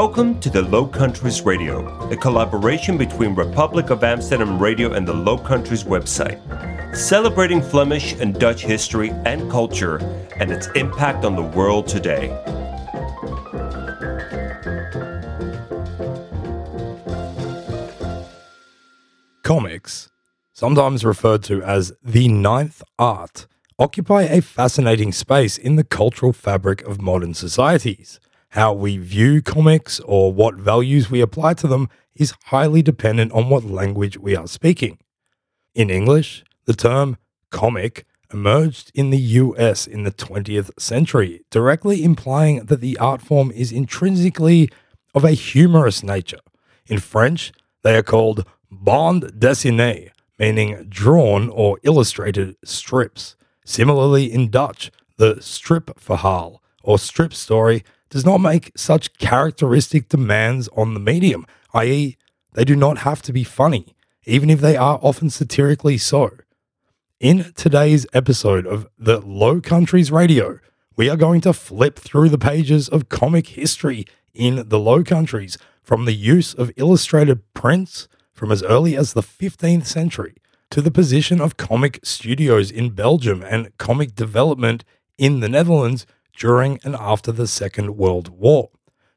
Welcome to the Low Countries Radio, a collaboration between Republic of Amsterdam Radio and the Low Countries website, celebrating Flemish and Dutch history and culture and its impact on the world today. Comics, sometimes referred to as the ninth art, occupy a fascinating space in the cultural fabric of modern societies. How we view comics or what values we apply to them is highly dependent on what language we are speaking. In English, the term comic emerged in the US in the 20th century, directly implying that the art form is intrinsically of a humorous nature. In French, they are called bande dessinée, meaning drawn or illustrated strips. Similarly, in Dutch, the strip stripverhaal or strip story does not make such characteristic demands on the medium, i.e., they do not have to be funny, even if they are often satirically so. In today's episode of the Low Countries Radio, we are going to flip through the pages of comic history in the Low Countries from the use of illustrated prints from as early as the 15th century to the position of comic studios in Belgium and comic development in the Netherlands during and after the Second World War.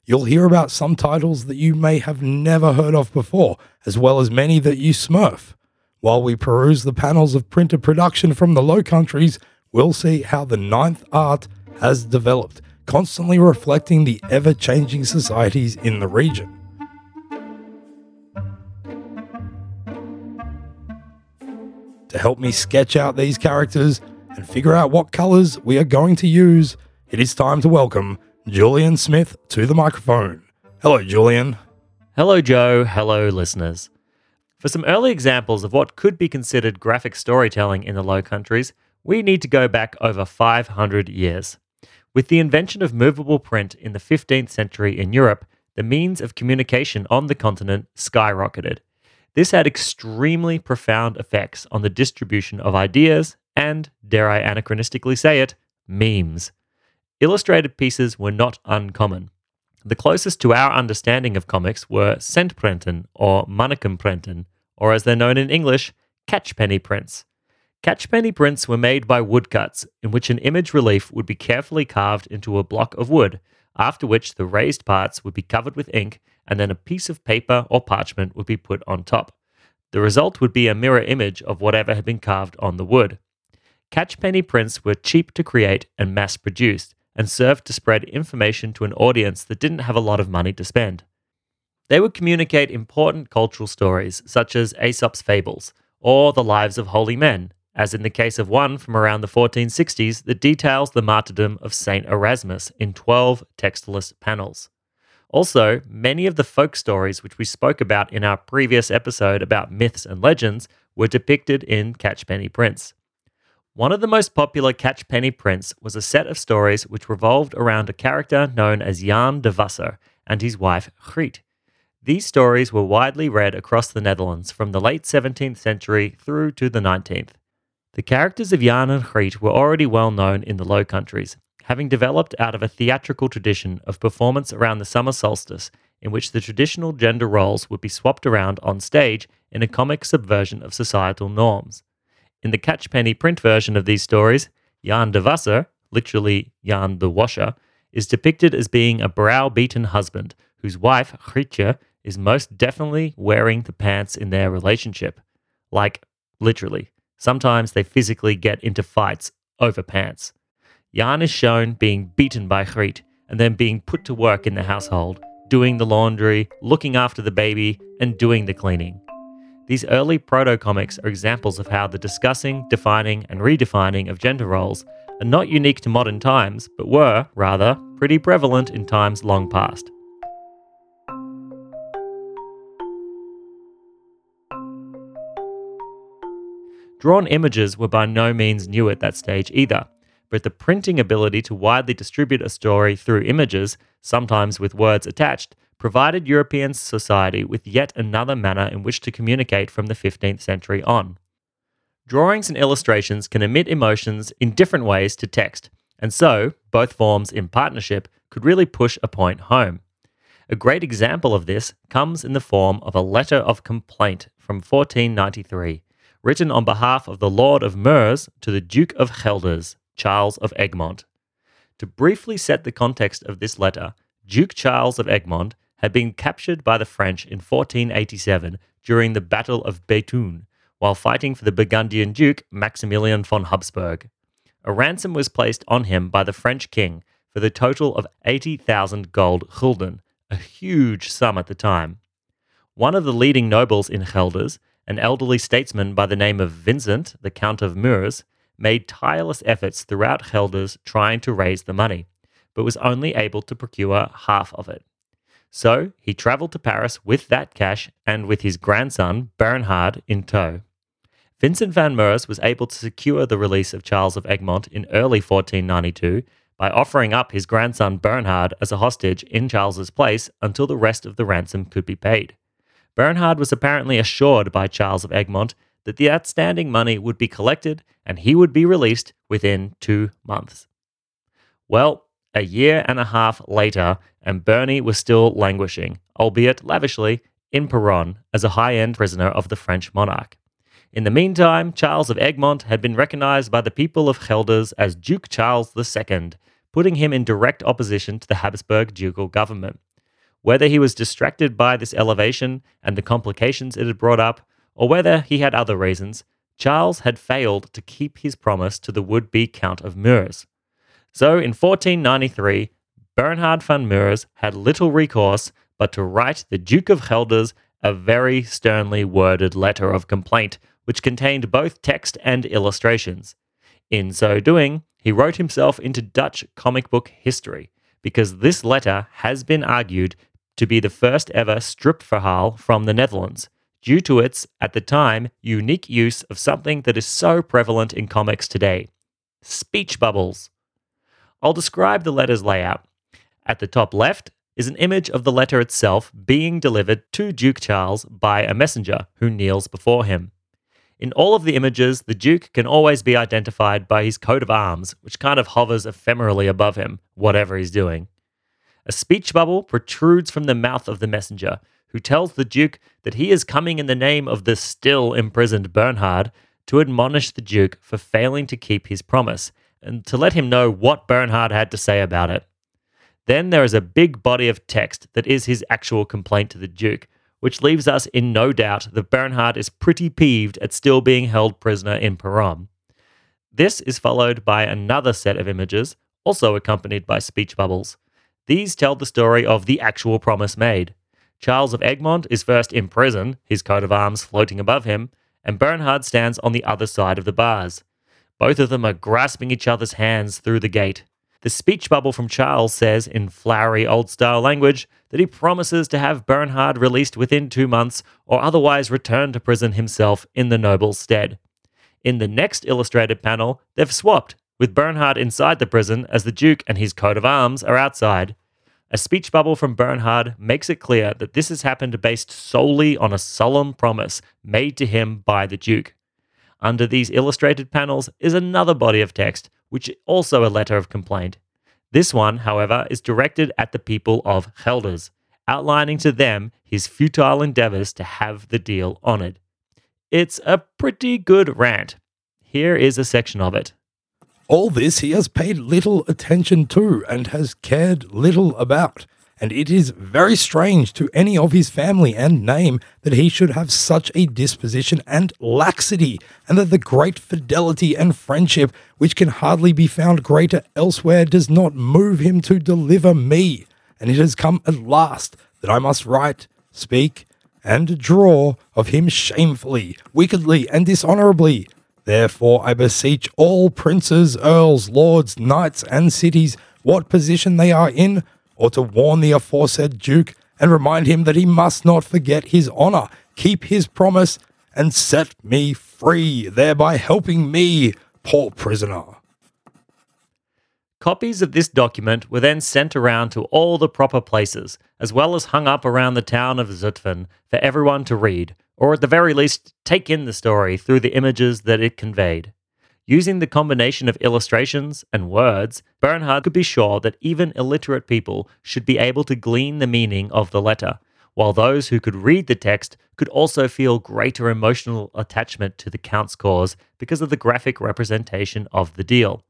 You'll hear about some titles that you may have never heard of before, as well as many that you smurf. While we peruse the panels of printed production from the Low Countries, we'll see how the ninth art has developed, constantly reflecting the ever changing societies in the region. To help me sketch out these characters and figure out what colours we are going to use, it is time to welcome Julian Smith to the microphone. Hello, Julian. Hello, Joe. Hello, listeners. For some early examples of what could be considered graphic storytelling in the Low Countries, we need to go back over 500 years. With the invention of movable print in the 15th century in Europe, the means of communication on the continent skyrocketed. This had extremely profound effects on the distribution of ideas and, dare I anachronistically say it, memes. Illustrated pieces were not uncommon. The closest to our understanding of comics were centprenten or mannekemprenten, or as they're known in English, catchpenny prints. Catchpenny prints were made by woodcuts, in which an image relief would be carefully carved into a block of wood, after which the raised parts would be covered with ink and then a piece of paper or parchment would be put on top. The result would be a mirror image of whatever had been carved on the wood. Catchpenny prints were cheap to create and mass produced, and served to spread information to an audience that didn't have a lot of money to spend. They would communicate important cultural stories, such as Aesop's fables, or the lives of holy men, as in the case of one from around the 1460s that details the martyrdom of Saint Erasmus in 12 textless panels. Also, many of the folk stories which we spoke about in our previous episode about myths and legends were depicted in Catchpenny prints. One of the most popular Catchpenny prints was a set of stories which revolved around a character known as Jan de Wasser and his wife Griet. These stories were widely read across the Netherlands from the late 17th century through to the 19th. The characters of Jan and Griet were already well known in the Low Countries, having developed out of a theatrical tradition of performance around the summer solstice, in which the traditional gender roles would be swapped around on stage in a comic subversion of societal norms. In the Catchpenny print version of these stories, Jan de Wasser, literally Jan the Washer, is depicted as being a browbeaten husband whose wife, Grietje, is most definitely wearing the pants in their relationship. Like, literally. Sometimes they physically get into fights over pants. Jan is shown being beaten by Griet and then being put to work in the household, doing the laundry, looking after the baby, and doing the cleaning. These early proto comics are examples of how the discussing, defining, and redefining of gender roles are not unique to modern times, but were, rather, pretty prevalent in times long past. Drawn images were by no means new at that stage either, but the printing ability to widely distribute a story through images, sometimes with words attached, provided European society with yet another manner in which to communicate from the 15th century on. Drawings and illustrations can emit emotions in different ways to text, and so, both forms in partnership could really push a point home. A great example of this comes in the form of a letter of complaint from 1493, written on behalf of the Lord of Meurs to the Duke of Gelders, Charles of Egmont. To briefly set the context of this letter, Duke Charles of Egmont had been captured by the French in 1487 during the Battle of Bethune while fighting for the Burgundian Duke Maximilian von Habsburg. A ransom was placed on him by the French king for the total of 80,000 gold gulden, a huge sum at the time. One of the leading nobles in Gelders, an elderly statesman by the name of Vincent, the Count of Meurs, made tireless efforts throughout Gelders trying to raise the money, but was only able to procure half of it. So he travelled to Paris with that cash and with his grandson, Bernhard, in tow. Vincent van Meurs was able to secure the release of Charles of Egmont in early 1492 by offering up his grandson Bernhard as a hostage in Charles's place until the rest of the ransom could be paid. Bernhard was apparently assured by Charles of Egmont that the outstanding money would be collected and he would be released within two months. Well, a year and a half later, and Bernie was still languishing, albeit lavishly, in Peronne as a high end prisoner of the French monarch. In the meantime, Charles of Egmont had been recognized by the people of Gelders as Duke Charles II, putting him in direct opposition to the Habsburg ducal government. Whether he was distracted by this elevation and the complications it had brought up, or whether he had other reasons, Charles had failed to keep his promise to the would be Count of Meurs. So in 1493, Bernhard van Meurs had little recourse but to write the Duke of Gelders a very sternly worded letter of complaint, which contained both text and illustrations. In so doing, he wrote himself into Dutch comic book history, because this letter has been argued to be the first ever strip stripverhaal from the Netherlands, due to its, at the time, unique use of something that is so prevalent in comics today speech bubbles. I'll describe the letter's layout. At the top left is an image of the letter itself being delivered to Duke Charles by a messenger who kneels before him. In all of the images, the Duke can always be identified by his coat of arms, which kind of hovers ephemerally above him, whatever he's doing. A speech bubble protrudes from the mouth of the messenger, who tells the Duke that he is coming in the name of the still imprisoned Bernhard to admonish the Duke for failing to keep his promise and to let him know what Bernhard had to say about it. Then there is a big body of text that is his actual complaint to the Duke, which leaves us in no doubt that Bernhard is pretty peeved at still being held prisoner in Peronne. This is followed by another set of images, also accompanied by speech bubbles. These tell the story of the actual promise made. Charles of Egmont is first in prison, his coat of arms floating above him, and Bernhard stands on the other side of the bars. Both of them are grasping each other's hands through the gate. The speech bubble from Charles says, in flowery old style language, that he promises to have Bernhard released within two months or otherwise return to prison himself in the noble's stead. In the next illustrated panel, they've swapped, with Bernhard inside the prison as the Duke and his coat of arms are outside. A speech bubble from Bernhard makes it clear that this has happened based solely on a solemn promise made to him by the Duke. Under these illustrated panels is another body of text, which is also a letter of complaint. This one, however, is directed at the people of Gelders, outlining to them his futile endeavors to have the deal honored. It's a pretty good rant. Here is a section of it. All this he has paid little attention to and has cared little about, and it is very strange to any of his family and name that he should have such a disposition and laxity, and that the great fidelity and friendship which can hardly be found greater elsewhere does not move him to deliver me. And it has come at last that I must write, speak, and draw of him shamefully, wickedly, and dishonourably. Therefore, I beseech all princes, earls, lords, knights, and cities what position they are in, or to warn the aforesaid Duke and remind him that he must not forget his honour, keep his promise, and set me free, thereby helping me, poor prisoner. Copies of this document were then sent around to all the proper places, as well as hung up around the town of Zutphen for everyone to read, or at the very least, take in the story through the images that it conveyed. Using the combination of illustrations and words, Bernhard could be sure that even illiterate people should be able to glean the meaning of the letter, while those who could read the text could also feel greater emotional attachment to the Count's cause because of the graphic representation of the deal.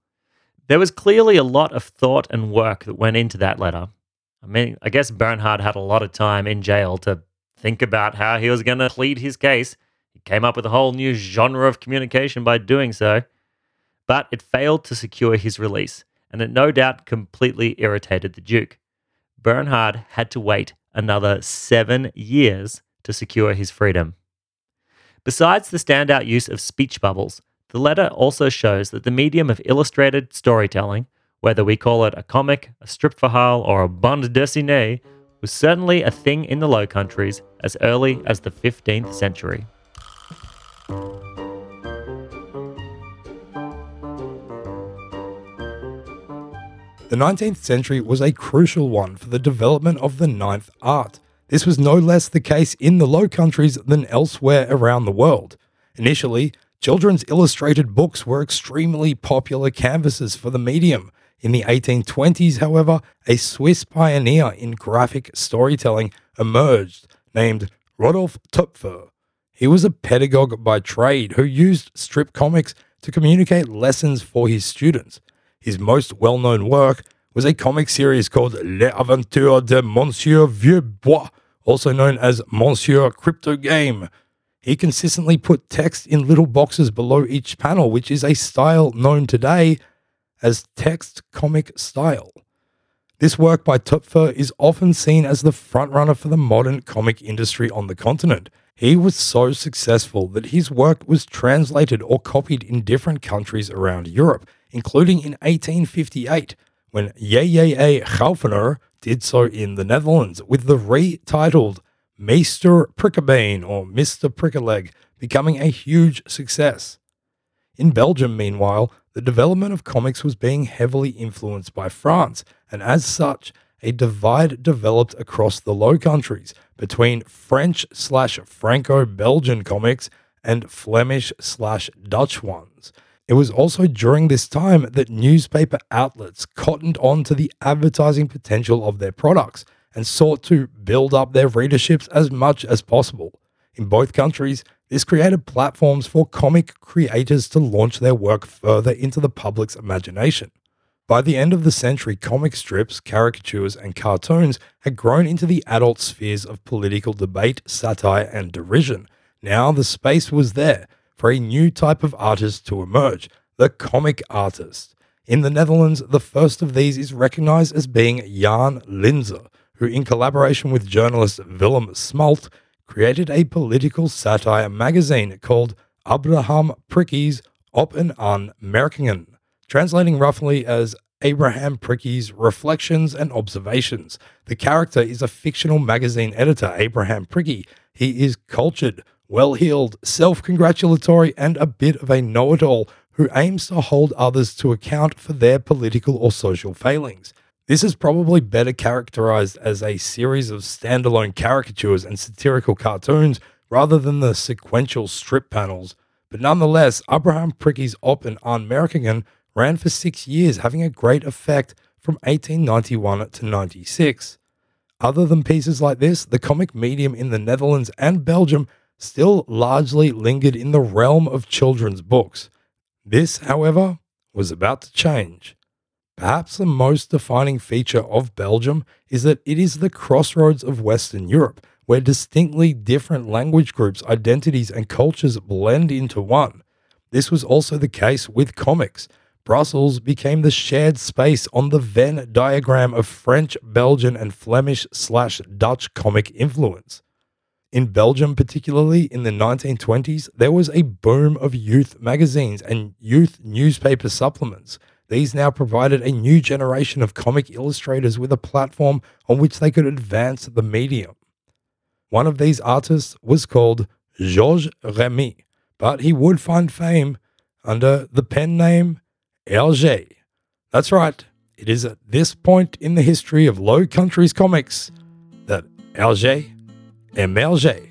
There was clearly a lot of thought and work that went into that letter. I mean, I guess Bernhard had a lot of time in jail to think about how he was going to plead his case. He came up with a whole new genre of communication by doing so. But it failed to secure his release, and it no doubt completely irritated the Duke. Bernhard had to wait another seven years to secure his freedom. Besides the standout use of speech bubbles, the letter also shows that the medium of illustrated storytelling, whether we call it a comic, a stripverhaal, or a bande dessinée, was certainly a thing in the Low Countries as early as the 15th century. The 19th century was a crucial one for the development of the ninth art. This was no less the case in the Low Countries than elsewhere around the world. Initially, Children's illustrated books were extremely popular canvases for the medium. In the 1820s, however, a Swiss pioneer in graphic storytelling emerged named Rodolphe Töpffer. He was a pedagogue by trade who used strip comics to communicate lessons for his students. His most well known work was a comic series called Les Aventures de Monsieur Vieux Bois, also known as Monsieur Cryptogame, he consistently put text in little boxes below each panel, which is a style known today as text comic style. This work by Töpffer is often seen as the frontrunner for the modern comic industry on the continent. He was so successful that his work was translated or copied in different countries around Europe, including in 1858 when J.J.A. Goeverneur did so in the Netherlands with the retitled Meester Prikkebeen or Mr. Prickaleg becoming a huge success. In Belgium, meanwhile, the development of comics was being heavily influenced by France, and as such, a divide developed across the Low Countries between French slash Franco Belgian comics and Flemish slash Dutch ones. It was also during this time that newspaper outlets cottoned on to the advertising potential of their products and sought to build up their readerships as much as possible. In both countries, this created platforms for comic creators to launch their work further into the public's imagination. By the end of the century, comic strips, caricatures, and cartoons had grown into the adult spheres of political debate, satire, and derision. Now the space was there for a new type of artist to emerge the comic artist. In the Netherlands, the first of these is recognized as being Jan Linzer, who, in collaboration with journalist Willem Smalt, created a political satire magazine called Abraham Pricky's Op en aan Merkingen, translating roughly as Abraham Pricky's Reflections and Observations. The character is a fictional magazine editor, Abraham Pricky. He is cultured, well heeled, self congratulatory, and a bit of a know it all who aims to hold others to account for their political or social failings. This is probably better characterized as a series of standalone caricatures and satirical cartoons rather than the sequential strip panels. But nonetheless, Abraham Pricky's Op en aan Merkingen ran for six years, having a great effect from 1891 to 96. Other than pieces like this, the comic medium in the Netherlands and Belgium still largely lingered in the realm of children's books. This, however, was about to change. Perhaps the most defining feature of Belgium is that it is the crossroads of Western Europe, where distinctly different language groups, identities, and cultures blend into one. This was also the case with comics. Brussels became the shared space on the Venn diagram of French, Belgian, and Flemish slash Dutch comic influence. In Belgium, particularly in the 1920s, there was a boom of youth magazines and youth newspaper supplements. These now provided a new generation of comic illustrators with a platform on which they could advance the medium. One of these artists was called Georges Remi, but he would find fame under the pen name Hergé. That's right, it is at this point in the history of Low Countries comics that Hergé emergé.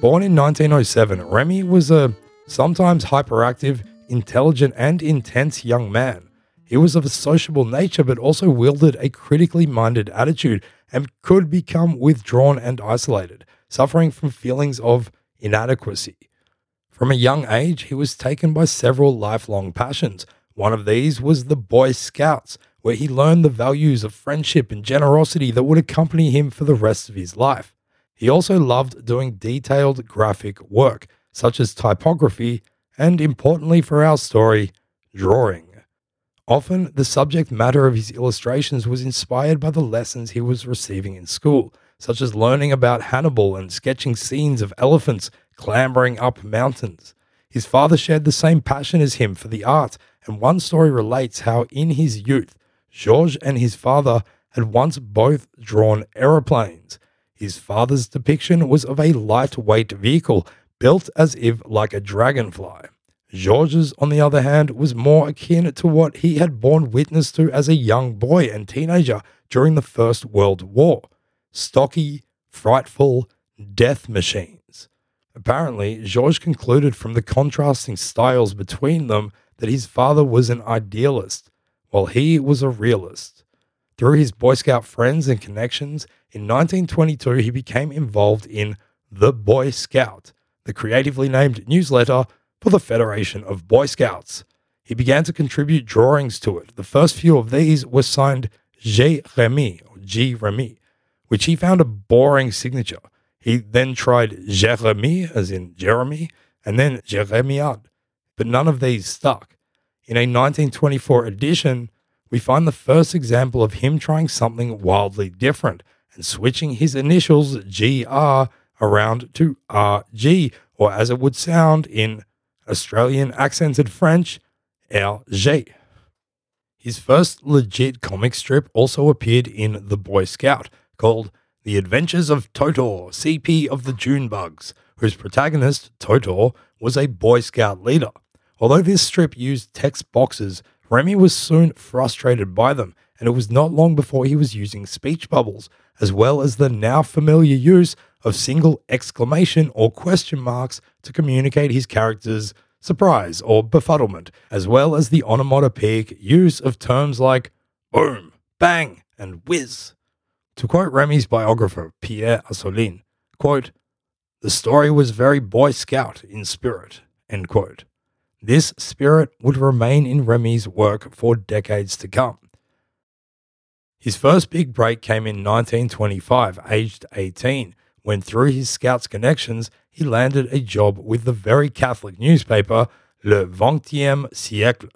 Born in 1907, Remi was a sometimes hyperactive, intelligent, and intense young man. He was of a sociable nature, but also wielded a critically minded attitude and could become withdrawn and isolated, suffering from feelings of inadequacy. From a young age, he was taken by several lifelong passions. One of these was the Boy Scouts, where he learned the values of friendship and generosity that would accompany him for the rest of his life. He also loved doing detailed graphic work, such as typography, and importantly for our story, drawing. Often, the subject matter of his illustrations was inspired by the lessons he was receiving in school, such as learning about Hannibal and sketching scenes of elephants clambering up mountains. His father shared the same passion as him for the art, and one story relates how in his youth, Georges and his father had once both drawn aeroplanes. His father's depiction was of a lightweight vehicle built as if like a dragonfly. Georges, on the other hand, was more akin to what he had borne witness to as a young boy and teenager during the First World War stocky, frightful death machines. Apparently, Georges concluded from the contrasting styles between them that his father was an idealist, while he was a realist. Through his Boy Scout friends and connections, in 1922 he became involved in The Boy Scout, the creatively named newsletter for the Federation of Boy Scouts. He began to contribute drawings to it. The first few of these were signed G. Remi, or G. Remi, which he found a boring signature. He then tried Jeremy, as in Jeremy, and then Jeremiad, but none of these stuck. In a 1924 edition, we find the first example of him trying something wildly different and switching his initials GR around to RG, or as it would sound in Australian accented French, RG. His first legit comic strip also appeared in The Boy Scout, called The Adventures of Totor, CP of the June Bugs, whose protagonist, Totor, was a Boy Scout leader. Although this strip used text boxes Remi was soon frustrated by them, and it was not long before he was using speech bubbles, as well as the now familiar use of single exclamation or question marks to communicate his character's surprise or befuddlement, as well as the onomatopoeic use of terms like boom, bang, and whiz. To quote Remi's biographer, Pierre Assouline, quote, the story was very Boy Scout in spirit, end quote. This spirit would remain in Remi's work for decades to come. His first big break came in 1925, aged 18, when through his Scouts connections, he landed a job with the very Catholic newspaper Le Vingtième Siècle.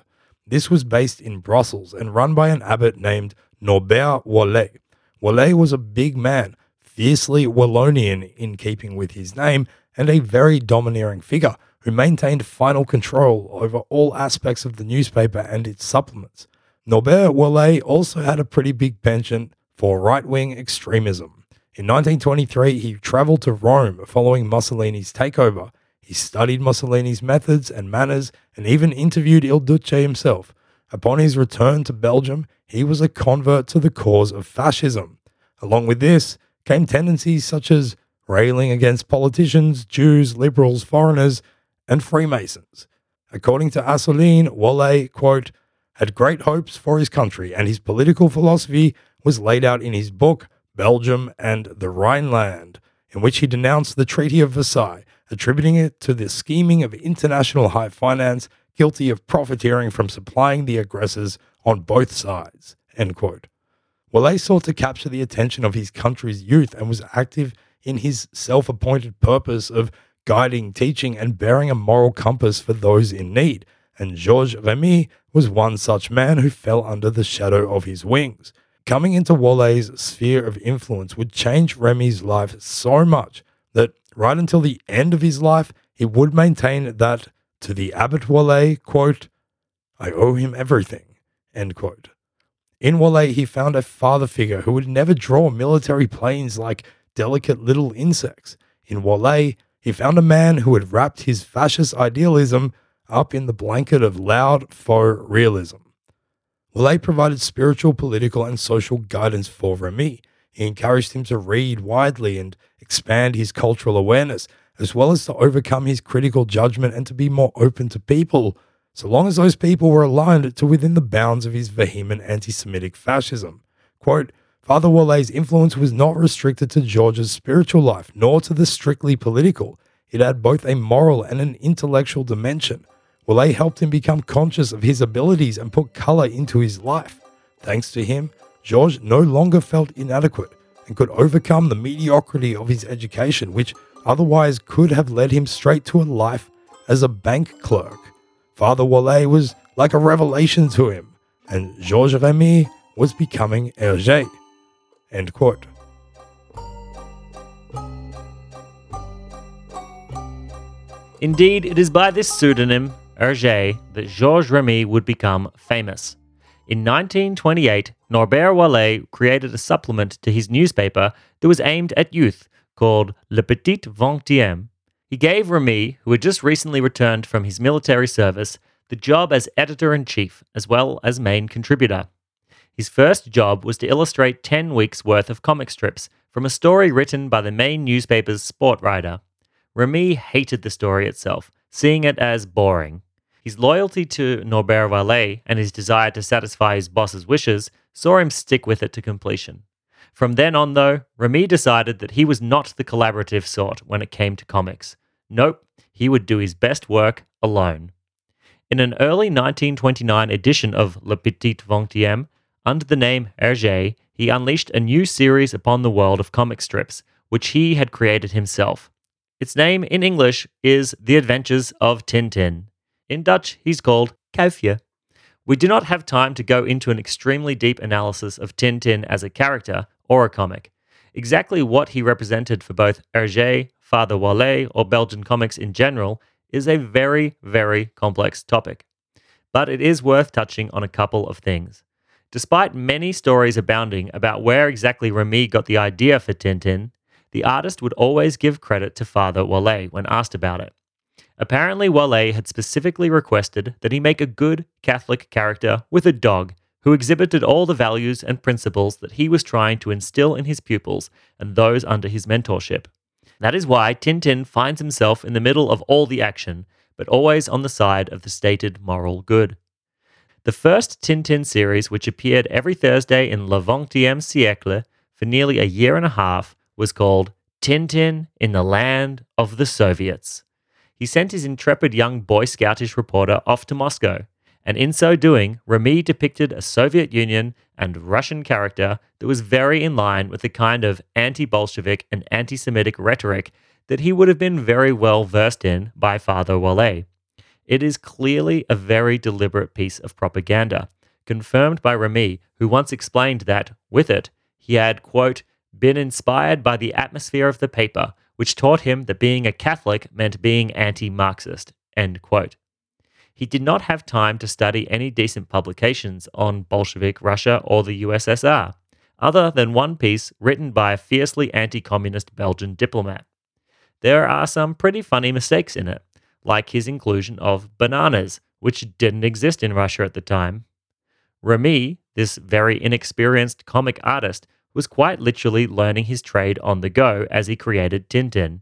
This was based in Brussels and run by an abbot named Norbert Wallez. Wallez was a big man, fiercely Wallonian in keeping with his name, and a very domineering figure who maintained final control over all aspects of the newspaper and its supplements. Norbert Wallez also had a pretty big penchant for right wing extremism. In 1923, he traveled to Rome following Mussolini's takeover. He studied Mussolini's methods and manners and even interviewed Il Duce himself. Upon his return to Belgium, he was a convert to the cause of fascism. Along with this came tendencies such as railing against politicians, Jews, liberals, foreigners, and Freemasons. According to Assouline, Wallez, quote, had great hopes for his country, and his political philosophy was laid out in his book, Belgium and the Rhineland, in which he denounced the Treaty of Versailles, attributing it to the scheming of international high finance guilty of profiteering from supplying the aggressors on both sides. End quote. Sought to capture the attention of his country's youth and was active in his self appointed purpose of guiding, teaching, and bearing a moral compass for those in need. and Georges Remi was one such man who fell under the shadow of his wings. Coming into Wallez's sphere of influence would change Remi's life so much that right until the end of his life, he would maintain that to the Abbot Wallez, quote, I owe him everything, end quote. In Wallez, he found a father figure who would never draw military planes like delicate little insects. In Wallez, he found a man who had wrapped his fascist idealism up in the blanket of loud faux realism. Wallez provided spiritual, political, and social guidance for Remi. He encouraged him to read widely and expand his cultural awareness, as well as to overcome his critical judgment and to be more open to people, so long as those people were aligned to within the bounds of his vehement anti Semitic fascism. Quote, Father Wallez's influence was not restricted to George's spiritual life, nor to the strictly political. It had both a moral and an intellectual dimension. Wallez helped him become conscious of his abilities and put color into his life. Thanks to him, George no longer felt inadequate and could overcome the mediocrity of his education, which otherwise could have led him straight to a life as a bank clerk. Father Wallez was like a revelation to him, and Georges Remi was becoming Hergé. End quote. Indeed, it is by this pseudonym, Hergé, that Georges Remi would become famous. In 1928, Norbert Wallez created a supplement to his newspaper that was aimed at youth called Le Petit Vingtième. He gave Remi, who had just recently returned from his military service, the job as editor in chief as well as main contributor. His first job was to illustrate 10 weeks' worth of comic strips from a story written by the main newspaper's sport writer. Remi hated the story itself, seeing it as boring. His loyalty to Norbert Wallez and his desire to satisfy his boss's wishes saw him stick with it to completion. From then on, though, Remi decided that he was not the collaborative sort when it came to comics. Nope, he would do his best work alone. In an early 1929 edition of Le Petit Vingtième, under the name Hergé, he unleashed a new series upon the world of comic strips, which he had created himself. Its name in English is The Adventures of Tintin. In Dutch, he's called Kuifje. We do not have time to go into an extremely deep analysis of Tintin as a character or a comic. Exactly what he represented for both Hergé, Father Wallez, or Belgian comics in general is a very, very complex topic. But it is worth touching on a couple of things. Despite many stories abounding about where exactly Remi got the idea for Tintin, the artist would always give credit to Father Wallez when asked about it. Apparently, Wallez had specifically requested that he make a good Catholic character with a dog who exhibited all the values and principles that he was trying to instill in his pupils and those under his mentorship. That is why Tintin finds himself in the middle of all the action, but always on the side of the stated moral good. The first Tintin series, which appeared every Thursday in Le Vingtième siècle for nearly a year and a half, was called Tintin in the Land of the Soviets. He sent his intrepid young Boy Scoutish reporter off to Moscow, and in so doing, Remi depicted a Soviet Union and Russian character that was very in line with the kind of anti Bolshevik and anti Semitic rhetoric that he would have been very well versed in by Father Wallez. It is clearly a very deliberate piece of propaganda, confirmed by Remi, who once explained that, with it, he had, quote, been inspired by the atmosphere of the paper, which taught him that being a Catholic meant being anti Marxist, end quote. He did not have time to study any decent publications on Bolshevik Russia or the USSR, other than one piece written by a fiercely anti communist Belgian diplomat. There are some pretty funny mistakes in it, like his inclusion of bananas, which didn't exist in Russia at the time. Remi, this very inexperienced comic artist, was quite literally learning his trade on the go as he created Tintin.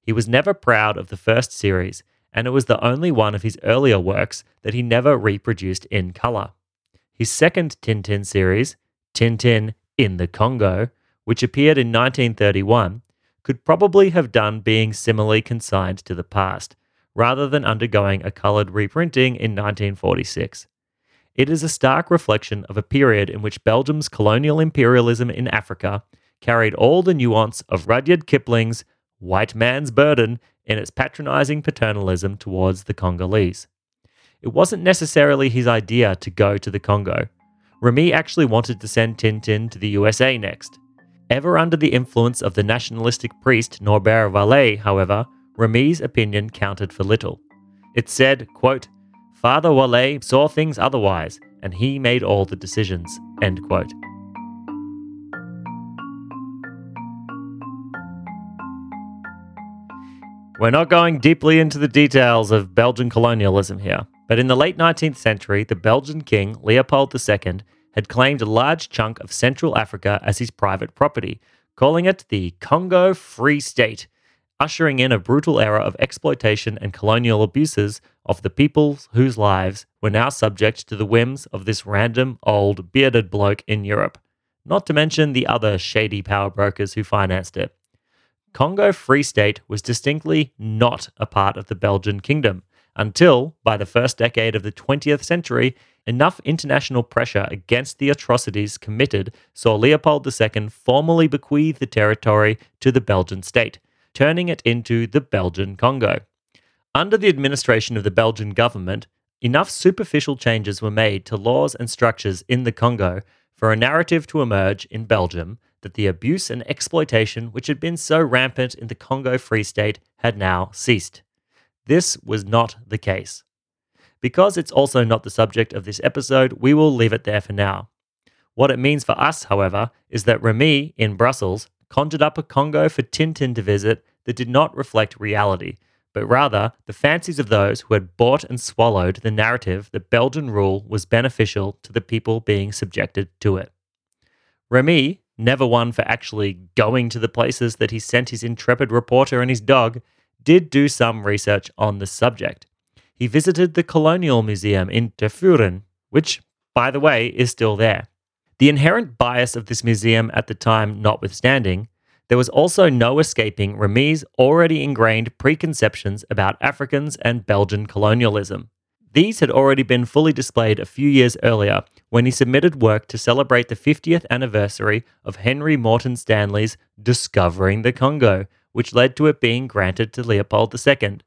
He was never proud of the first series, and it was the only one of his earlier works that he never reproduced in color. His second Tintin series, Tintin in the Congo, which appeared in 1931, could probably have done being similarly consigned to the past, rather than undergoing a colored reprinting in 1946. It is a stark reflection of a period in which Belgium's colonial imperialism in Africa carried all the nuance of Rudyard Kipling's white man's burden in its patronizing paternalism towards the Congolese. it wasn't necessarily his idea to go to the Congo. Remi actually wanted to send Tintin to the USA next. Ever under the influence of the nationalistic priest Norbert Wallez, however, Remi's opinion counted for little. It said, quote, Father Wallez saw things otherwise, and he made all the decisions, end quote. We're not going deeply into the details of Belgian colonialism here, but in the late 19th century, the Belgian king, Leopold II, had claimed a large chunk of Central Africa as his private property, calling it the Congo Free State, ushering in a brutal era of exploitation and colonial abuses of the peoples whose lives were now subject to the whims of this random old bearded bloke in Europe, not to mention the other shady power brokers who financed it. Congo Free State was distinctly not a part of the Belgian kingdom until, by the first decade of the 20th century, enough international pressure against the atrocities committed saw Leopold II formally bequeath the territory to the Belgian state, turning it into the Belgian Congo. Under the administration of the Belgian government, enough superficial changes were made to laws and structures in the Congo for a narrative to emerge in Belgium that the abuse and exploitation which had been so rampant in the Congo Free State had now ceased. This was not the case. Because it's also not the subject of this episode, we will leave it there for now. What it means for us, however, is that Remi in Brussels conjured up a Congo for Tintin to visit that did not reflect reality, but rather the fancies of those who had bought and swallowed the narrative that Belgian rule was beneficial to the people being subjected to it. Remi, never one for actually going to the places that he sent his intrepid reporter and his dog, did do some research on the subject. He visited the Colonial Museum in Tervuren, which, by the way, is still there. The inherent bias of this museum at the time notwithstanding, there was also no escaping Remi's already ingrained preconceptions about Africans and Belgian colonialism. These had already been fully displayed a few years earlier when he submitted work to celebrate the 50th anniversary of Henry Morton Stanley's Discovering the Congo, which led to it being granted to Leopold II.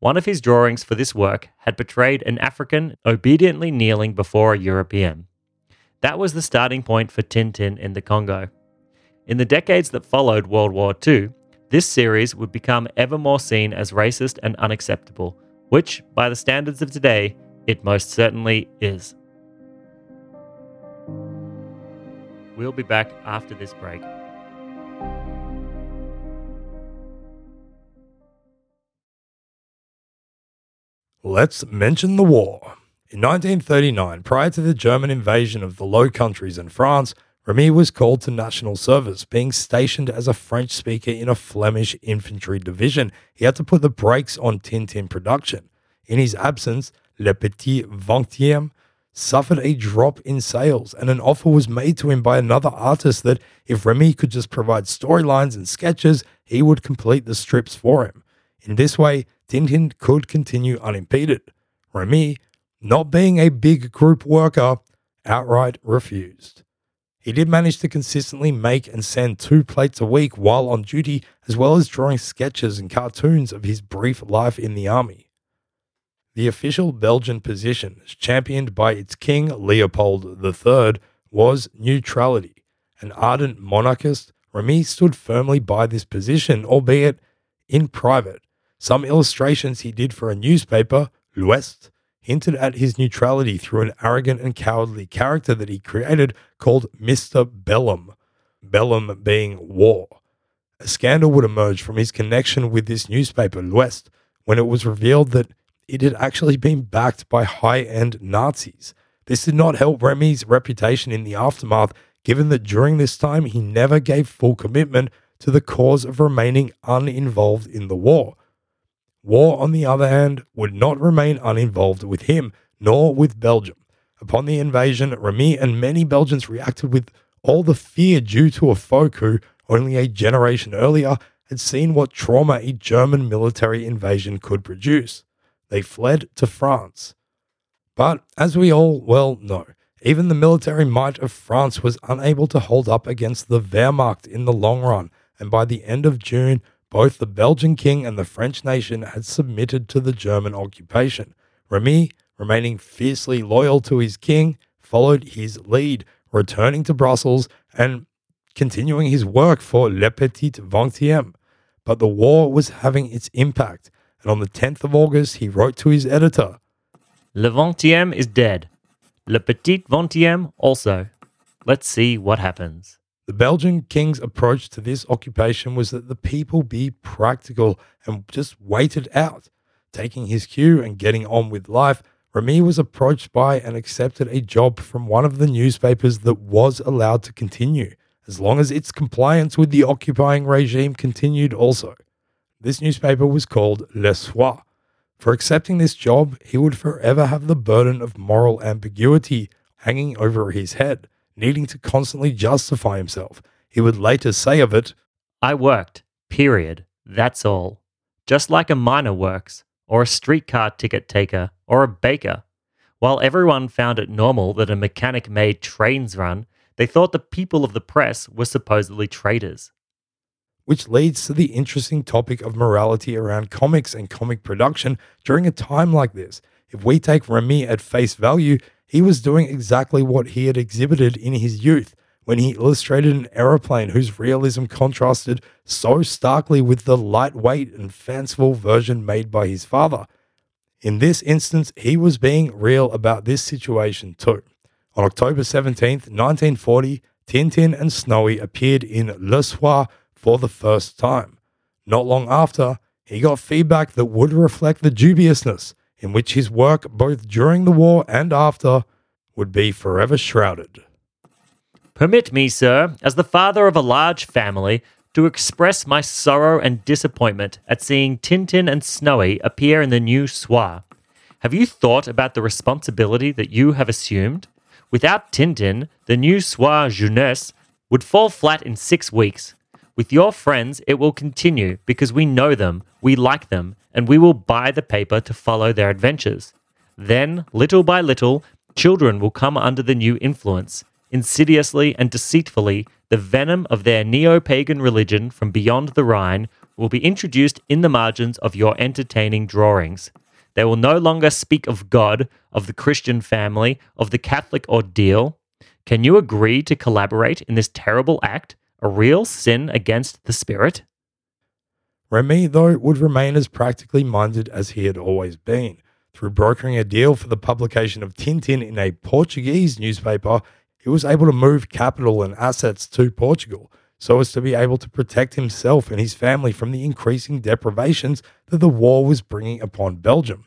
One of his drawings for this work had portrayed an African obediently kneeling before a European. That was the starting point for Tintin in the Congo. In the decades that followed World War II, this series would become ever more seen as racist and unacceptable, which, by the standards of today, it most certainly is. We'll be back after this break. Let's mention the war. In 1939, prior to the German invasion of the Low Countries and France, Remi was called to national service, being stationed as a French speaker in a Flemish infantry division. He had to put the brakes on Tintin production. In his absence, Le Petit Vingtième suffered a drop in sales, and an offer was made to him by another artist that if Remi could just provide storylines and sketches, he would complete the strips for him. In this way, Tintin could continue unimpeded. Remi, not being a big group worker, outright refused. He did manage to consistently make and send two plates a week while on duty, as well as drawing sketches and cartoons of his brief life in the army. The official Belgian position, championed by its king Leopold III, was neutrality. An ardent monarchist, Remi stood firmly by this position, albeit in private. Some illustrations he did for a newspaper, L'Ouest, hinted at his neutrality through an arrogant and cowardly character that he created called Mr. Bellum, Bellum being war. A scandal would emerge from his connection with this newspaper, L'Ouest, when it was revealed that it had actually been backed by high end Nazis. This did not help Remi's reputation in the aftermath, given that during this time he never gave full commitment to the cause of remaining uninvolved in the war. War, on the other hand, would not remain uninvolved with him, nor with Belgium. Upon the invasion, Remi and many Belgians reacted with all the fear due to a folk who, only a generation earlier, had seen what trauma a German military invasion could produce. They fled to France. But as we all well know, even the military might of France was unable to hold up against the Wehrmacht in the long run, and by the end of June, both the Belgian king and the French nation had submitted to the German occupation. Remi remaining fiercely loyal to his king, followed his lead, returning to Brussels and continuing his work for Le Petit Vingtième. But the war was having its impact, and on the 10th of August, he wrote to his editor Le Vingtième is dead. Le Petit Vingtième also. Let's see what happens. The Belgian king's approach to this occupation was that the people be practical and just wait it out. Taking his cue and getting on with life, Remi was approached by and accepted a job from one of the newspapers that was allowed to continue, as long as its compliance with the occupying regime continued also. This newspaper was called Le Soir. For accepting this job, he would forever have the burden of moral ambiguity hanging over his head needing to constantly justify himself. He would later say of it, I worked, period. That's all. Just like a miner works, or a streetcar ticket taker, or a baker. While everyone found it normal that a mechanic made trains run, they thought the people of the press were supposedly traitors. Which leads to the interesting topic of morality around comics and comic production during a time like this. If we take Remi at face value, he was doing exactly what he had exhibited in his youth when he illustrated an aeroplane whose realism contrasted so starkly with the lightweight and fanciful version made by his father. In this instance, he was being real about this situation too. On October 17th, 1940, Tintin and Snowy appeared in Le Soir for the first time. Not long after, he got feedback that would reflect the dubiousness in which his work, both during the war and after, would be forever shrouded. Permit me, sir, as the father of a large family, to express my sorrow and disappointment at seeing Tintin and Snowy appear in the new soir. Have you thought about the responsibility that you have assumed? Without Tintin, the new soir jeunesse would fall flat in six weeks. With your friends, it will continue because we know them, we like them, and we will buy the paper to follow their adventures. Then, little by little, children will come under the new influence. Insidiously and deceitfully, the venom of their neo pagan religion from beyond the Rhine will be introduced in the margins of your entertaining drawings. They will no longer speak of God, of the Christian family, of the Catholic ordeal. Can you agree to collaborate in this terrible act, a real sin against the spirit? Remi, though, would remain as practically minded as he had always been. Through brokering a deal for the publication of Tintin in a Portuguese newspaper, he was able to move capital and assets to Portugal so as to be able to protect himself and his family from the increasing deprivations that the war was bringing upon Belgium.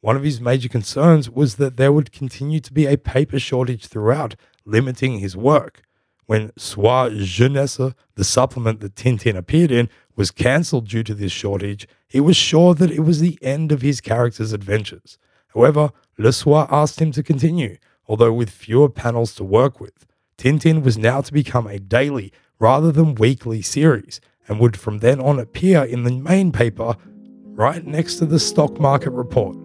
One of his major concerns was that there would continue to be a paper shortage throughout, limiting his work. When Soir Jeunesse, the supplement that Tintin appeared in, was cancelled due to this shortage, he was sure that it was the end of his character's adventures. However, Le Soir asked him to continue, although with fewer panels to work with. Tintin was now to become a daily rather than weekly series and would from then on appear in the main paper right next to the stock market report.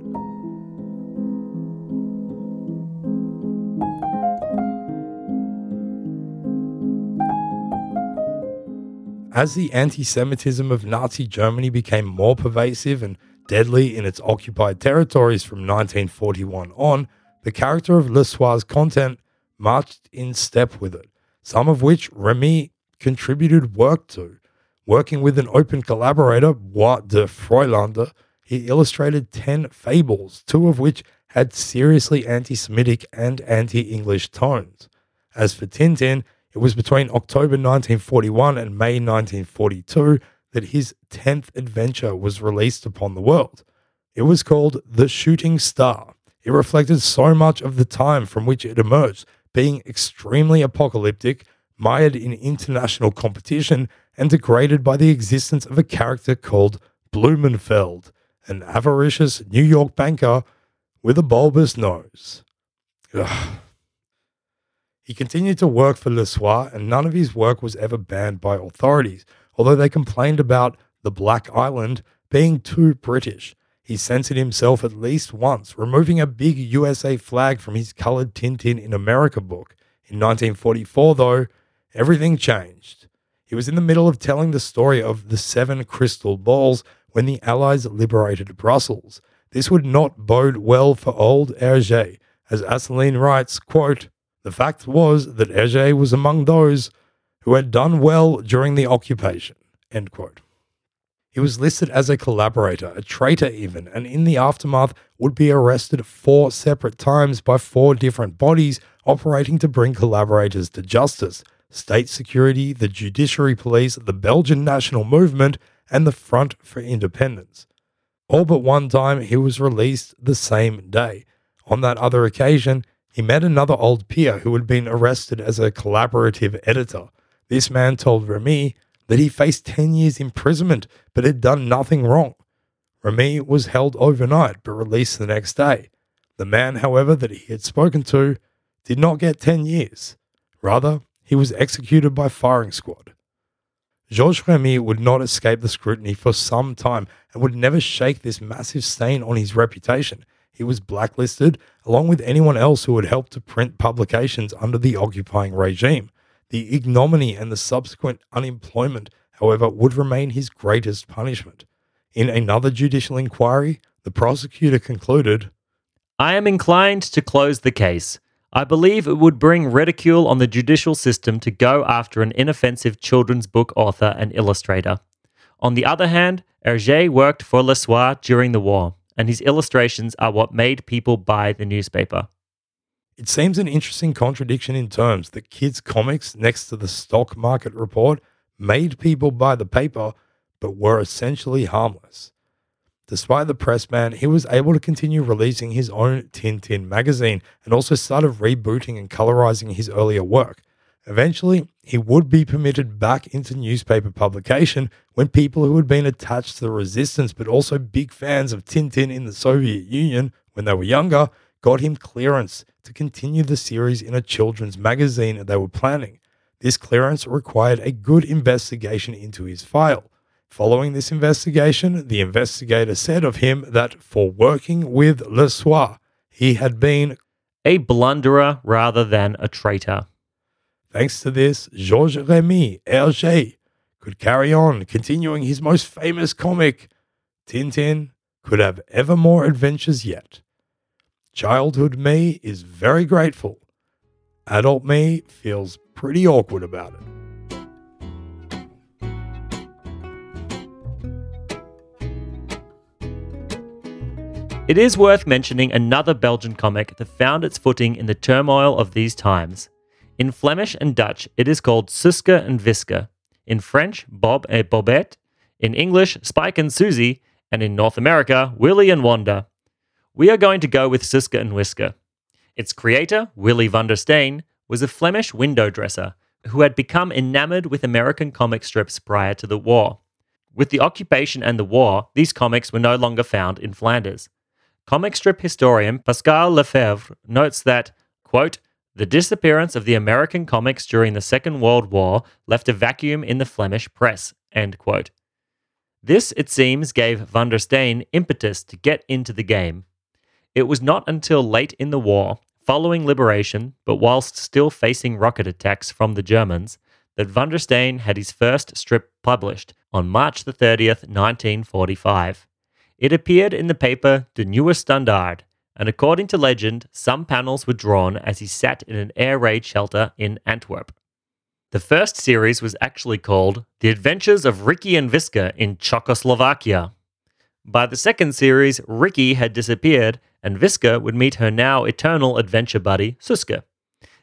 As the anti Semitism of Nazi Germany became more pervasive and deadly in its occupied territories from 1941 on, the character of Le Soir's content marched in step with it, some of which Remi contributed work to. Working with an open collaborator, Bois de Froylander, he illustrated 10 fables, two of which had seriously anti Semitic and anti English tones. As for Tintin, it was between October 1941 and May 1942 that his 10th adventure was released upon the world. It was called The Shooting Star. It reflected so much of the time from which it emerged, being extremely apocalyptic, mired in international competition, and degraded by the existence of a character called Blumenfeld, an avaricious New York banker with a bulbous nose. Ugh. He continued to work for Le Soir, and none of his work was ever banned by authorities, although they complained about the Black Island being too British. He censored himself at least once, removing a big USA flag from his colored Tintin in America book. In 1944, though, everything changed. He was in the middle of telling the story of the seven crystal balls when the Allies liberated Brussels. this would not bode well for old Hergé, as Assouline writes, quote, The fact was that Hergé was among those who had done well during the occupation. He was listed as a collaborator, a traitor even, and in the aftermath would be arrested four separate times by four different bodies operating to bring collaborators to justice state security, the judiciary police, the Belgian national movement, and the Front for Independence. All but one time he was released the same day. On that other occasion, he met another old peer who had been arrested as a collaborative editor. This man told Remi that he faced 10 years imprisonment but had done nothing wrong. Remi was held overnight but released the next day. The man, however, that he had spoken to did not get 10 years. Rather, he was executed by firing squad. Georges Remi would not escape the scrutiny for some time and would never shake this massive stain on his reputation. He was blacklisted along with anyone else who had helped to print publications under the occupying regime. The ignominy and the subsequent unemployment, however, would remain his greatest punishment. In another judicial inquiry, the prosecutor concluded I am inclined to close the case. I believe it would bring ridicule on the judicial system to go after an inoffensive children's book author and illustrator. On the other hand, Hergé worked for Le Soir during the war, and his illustrations are what made people buy the newspaper. It seems an interesting contradiction in terms that kids' comics, next to the stock market report, made people buy the paper, but were essentially harmless. Despite the press ban, he was able to continue releasing his own Tintin magazine and also started rebooting and colorizing his earlier work. Eventually, he would be permitted back into newspaper publication when people who had been attached to the resistance but also big fans of Tintin in the Soviet Union when they were younger got him clearance to continue the series in a children's magazine they were planning. This clearance required a good investigation into his file. Following this investigation, the investigator said of him that for working with Le Soir, he had been a blunderer rather than a traitor. Thanks to this, Georges Remi Hergé could carry on, continuing his most famous comic. Tintin could have ever more adventures yet. Childhood me is very grateful. Adult me feels pretty awkward about it. It is worth mentioning another Belgian comic that found its footing in the turmoil of these times. In Flemish and Dutch, it is called Suske and Wiske. In French, Bob et Bobette. In English, Spike and Susie. And in North America, Willy and Wanda. We are going to go with Suske and Wiske. Its creator, Willy Vandersteen, was a Flemish window dresser who had become enamored with American comic strips prior to the war. With the occupation and the war, these comics were no longer found in Flanders. Comic strip historian Pascal Lefèvre notes that, quote, the disappearance of the American comics during the Second World War left a vacuum in the Flemish press. End quote. This, it seems, gave Vandersteen impetus to get into the game. It was not until late in the war, following liberation, but whilst still facing rocket attacks from the Germans, that Vandersteen had his first strip published on March the 30th, 1945. It appeared in the paper De Nieuwe Standaard, and according to legend, some panels were drawn as he sat in an air raid shelter in Antwerp. The first series was actually called The Adventures of Ricky and Wiske in Czechoslovakia. By the second series, Ricky had disappeared, and Wiske would meet her now eternal adventure buddy, Suske.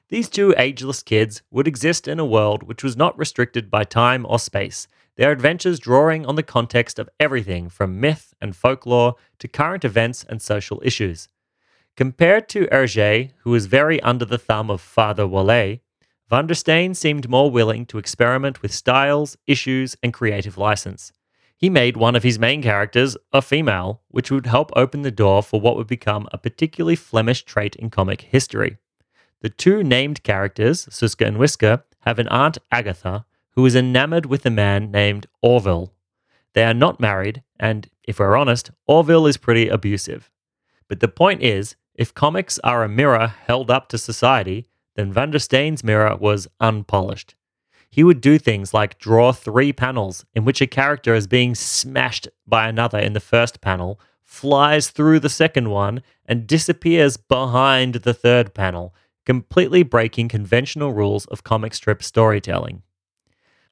These two ageless kids would exist in a world which was not restricted by time or space, their adventures drawing on the context of everything from myth and folklore to current events and social issues. Compared to Hergé, who was very under the thumb of Father Wallez, van der Steen seemed more willing to experiment with styles, issues, and creative license. He made one of his main characters a female, which would help open the door for what would become a particularly Flemish trait in comic history. The two named characters, Suske and Wiske, have an aunt Agatha, who is enamored with a man named Orville. They are not married, and if we're honest, Orville is pretty abusive. But the point is, if comics are a mirror held up to society, then Vandersteen's mirror was unpolished. He would do things like draw three panels in which a character is being smashed by another in the first panel, flies through the second one, and disappears behind the third panel, completely breaking conventional rules of comic strip storytelling.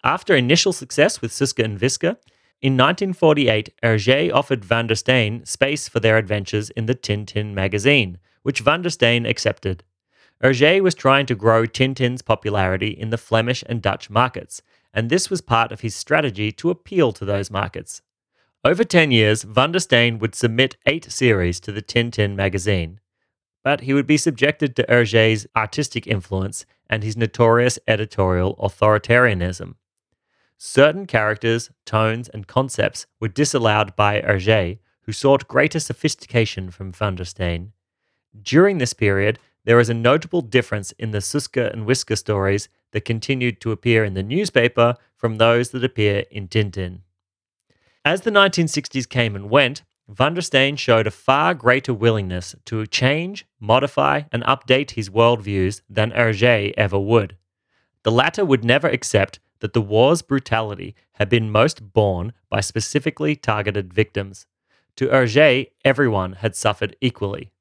After initial success with Suske and Wiske, in 1948, Hergé offered Vandersteen space for their adventures in the Tintin magazine, which Vandersteen accepted. Hergé was trying to grow Tintin's popularity in the Flemish and Dutch markets, and this was part of his strategy to appeal to those markets. Over 10 years, Vandersteen would submit eight series to the Tintin magazine, but he would be subjected to Hergé's artistic influence and his notorious editorial authoritarianism. Certain characters, tones, and concepts were disallowed by Hergé, who sought greater sophistication from Vandersteen. During this period, there is a notable difference in the Suske and Wiske stories that continued to appear in the newspaper from those that appear in Tintin. As the 1960s came and went, Vandersteen showed a far greater willingness to change, modify, and update his worldviews than Hergé ever would. The latter would never accept that the war's brutality had been most borne by specifically targeted victims. To Hergé, everyone had suffered equally.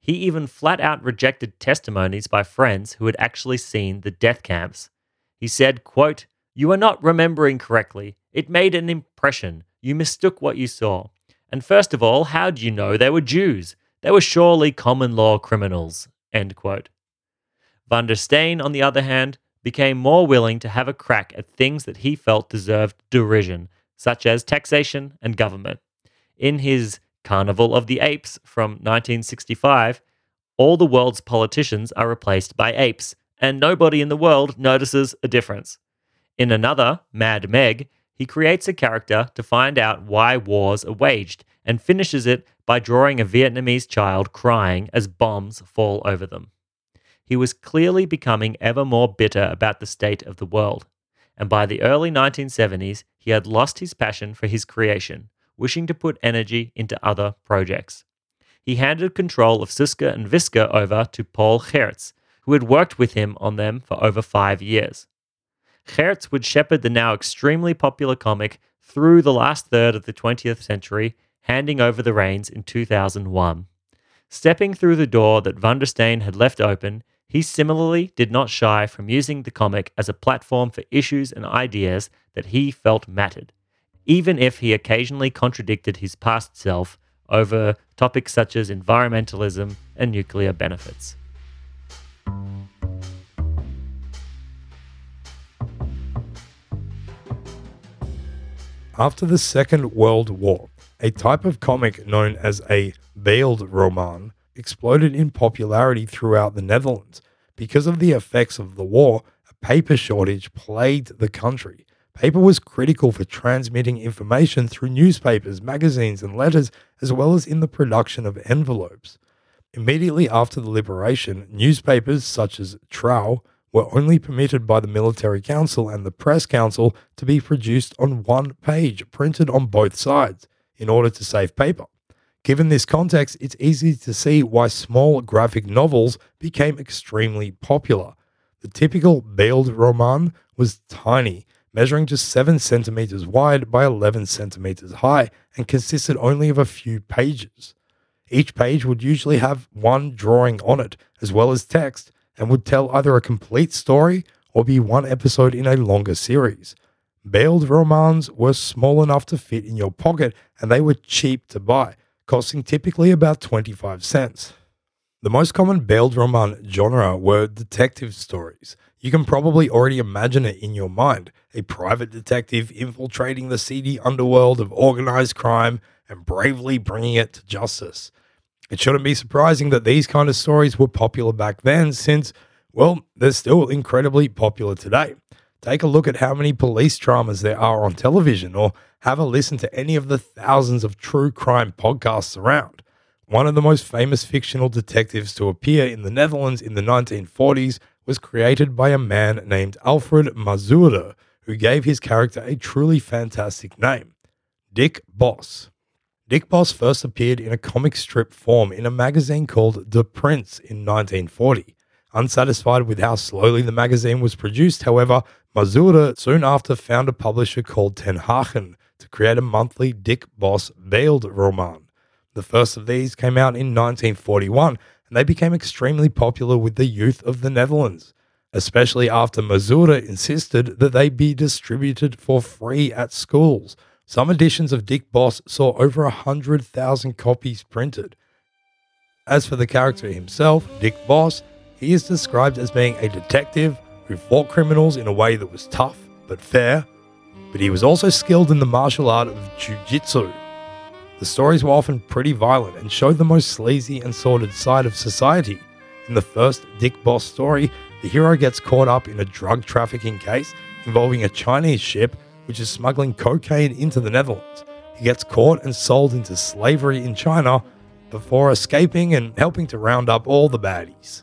He even flat out rejected testimonies by friends who had actually seen the death camps. He said, quote, You are not remembering correctly. It made an impression. You mistook what you saw. And first of all, how do you know they were Jews? They were surely common law criminals. End quote. Vandersteen, on the other hand, became more willing to have a crack at things that he felt deserved derision, such as taxation and government. In his Carnival of the Apes from 1965, all the world's politicians are replaced by apes, and nobody in the world notices a difference. In another, Mad Meg, he creates a character to find out why wars are waged and finishes it by drawing a Vietnamese child crying as bombs fall over them he was clearly becoming ever more bitter about the state of the world. And by the early 1970s, he had lost his passion for his creation, wishing to put energy into other projects. He handed control of Suske and Wiske over to Paul Geerts, who had worked with him on them for over five years. Geerts would shepherd the now extremely popular comic through the last third of the 20th century, handing over the reins in 2001. Stepping through the door that Vandersteen had left open, he similarly did not shy from using the comic as a platform for issues and ideas that he felt mattered, even if he occasionally contradicted his past self over topics such as environmentalism and nuclear benefits. After the Second World War, a type of comic known as a Beeldroman exploded in popularity throughout the Netherlands. Because of the effects of the war, a paper shortage plagued the country. Paper was critical for transmitting information through newspapers, magazines, and letters, as well as in the production of envelopes. Immediately after the liberation, newspapers such as Trouw were only permitted by the Military Council and the Press Council to be produced on one page, printed on both sides, in order to save paper. Given this context, it's easy to see why small graphic novels became extremely popular. The typical Beeldroman was tiny, measuring just 7 centimeters wide by 11 centimeters high, and consisted only of a few pages. Each page would usually have one drawing on it, as well as text, and would tell either a complete story or be one episode in a longer series. Beeldromans were small enough to fit in your pocket, and they were cheap to buy costing typically about 25 cents. The most common Beeldroman genre were detective stories. You can probably already imagine it in your mind a private detective infiltrating the seedy underworld of organized crime and bravely bringing it to justice. It shouldn't be surprising that these kind of stories were popular back then, since, well, they're still incredibly popular today. Take a look at how many police dramas there are on television, or have a listen to any of the thousands of true crime podcasts around. One of the most famous fictional detectives to appear in the Netherlands in the 1940s was created by a man named Alfred Mazure, who gave his character a truly fantastic name Dick Bos. Dick Bos first appeared in a comic strip form in a magazine called The Prince in 1940. Unsatisfied with how slowly the magazine was produced, however, Mazure soon after found a publisher called Ten Hagen to create a monthly Dick Bos Beeld roman. The first of these came out in 1941, and they became extremely popular with the youth of the Netherlands, especially after Mazure insisted that they be distributed for free at schools. Some editions of Dick Bos saw over 100,000 copies printed. As for the character himself, Dick Bos, he is described as being a detective who fought criminals in a way that was tough but fair, but he was also skilled in the martial art of jiu-jitsu. The stories were often pretty violent and showed the most sleazy and sordid side of society. In the first Dick Bos story, the hero gets caught up in a drug trafficking case involving a Chinese ship which is smuggling cocaine into the Netherlands. He gets caught and sold into slavery in China before escaping and helping to round up all the baddies.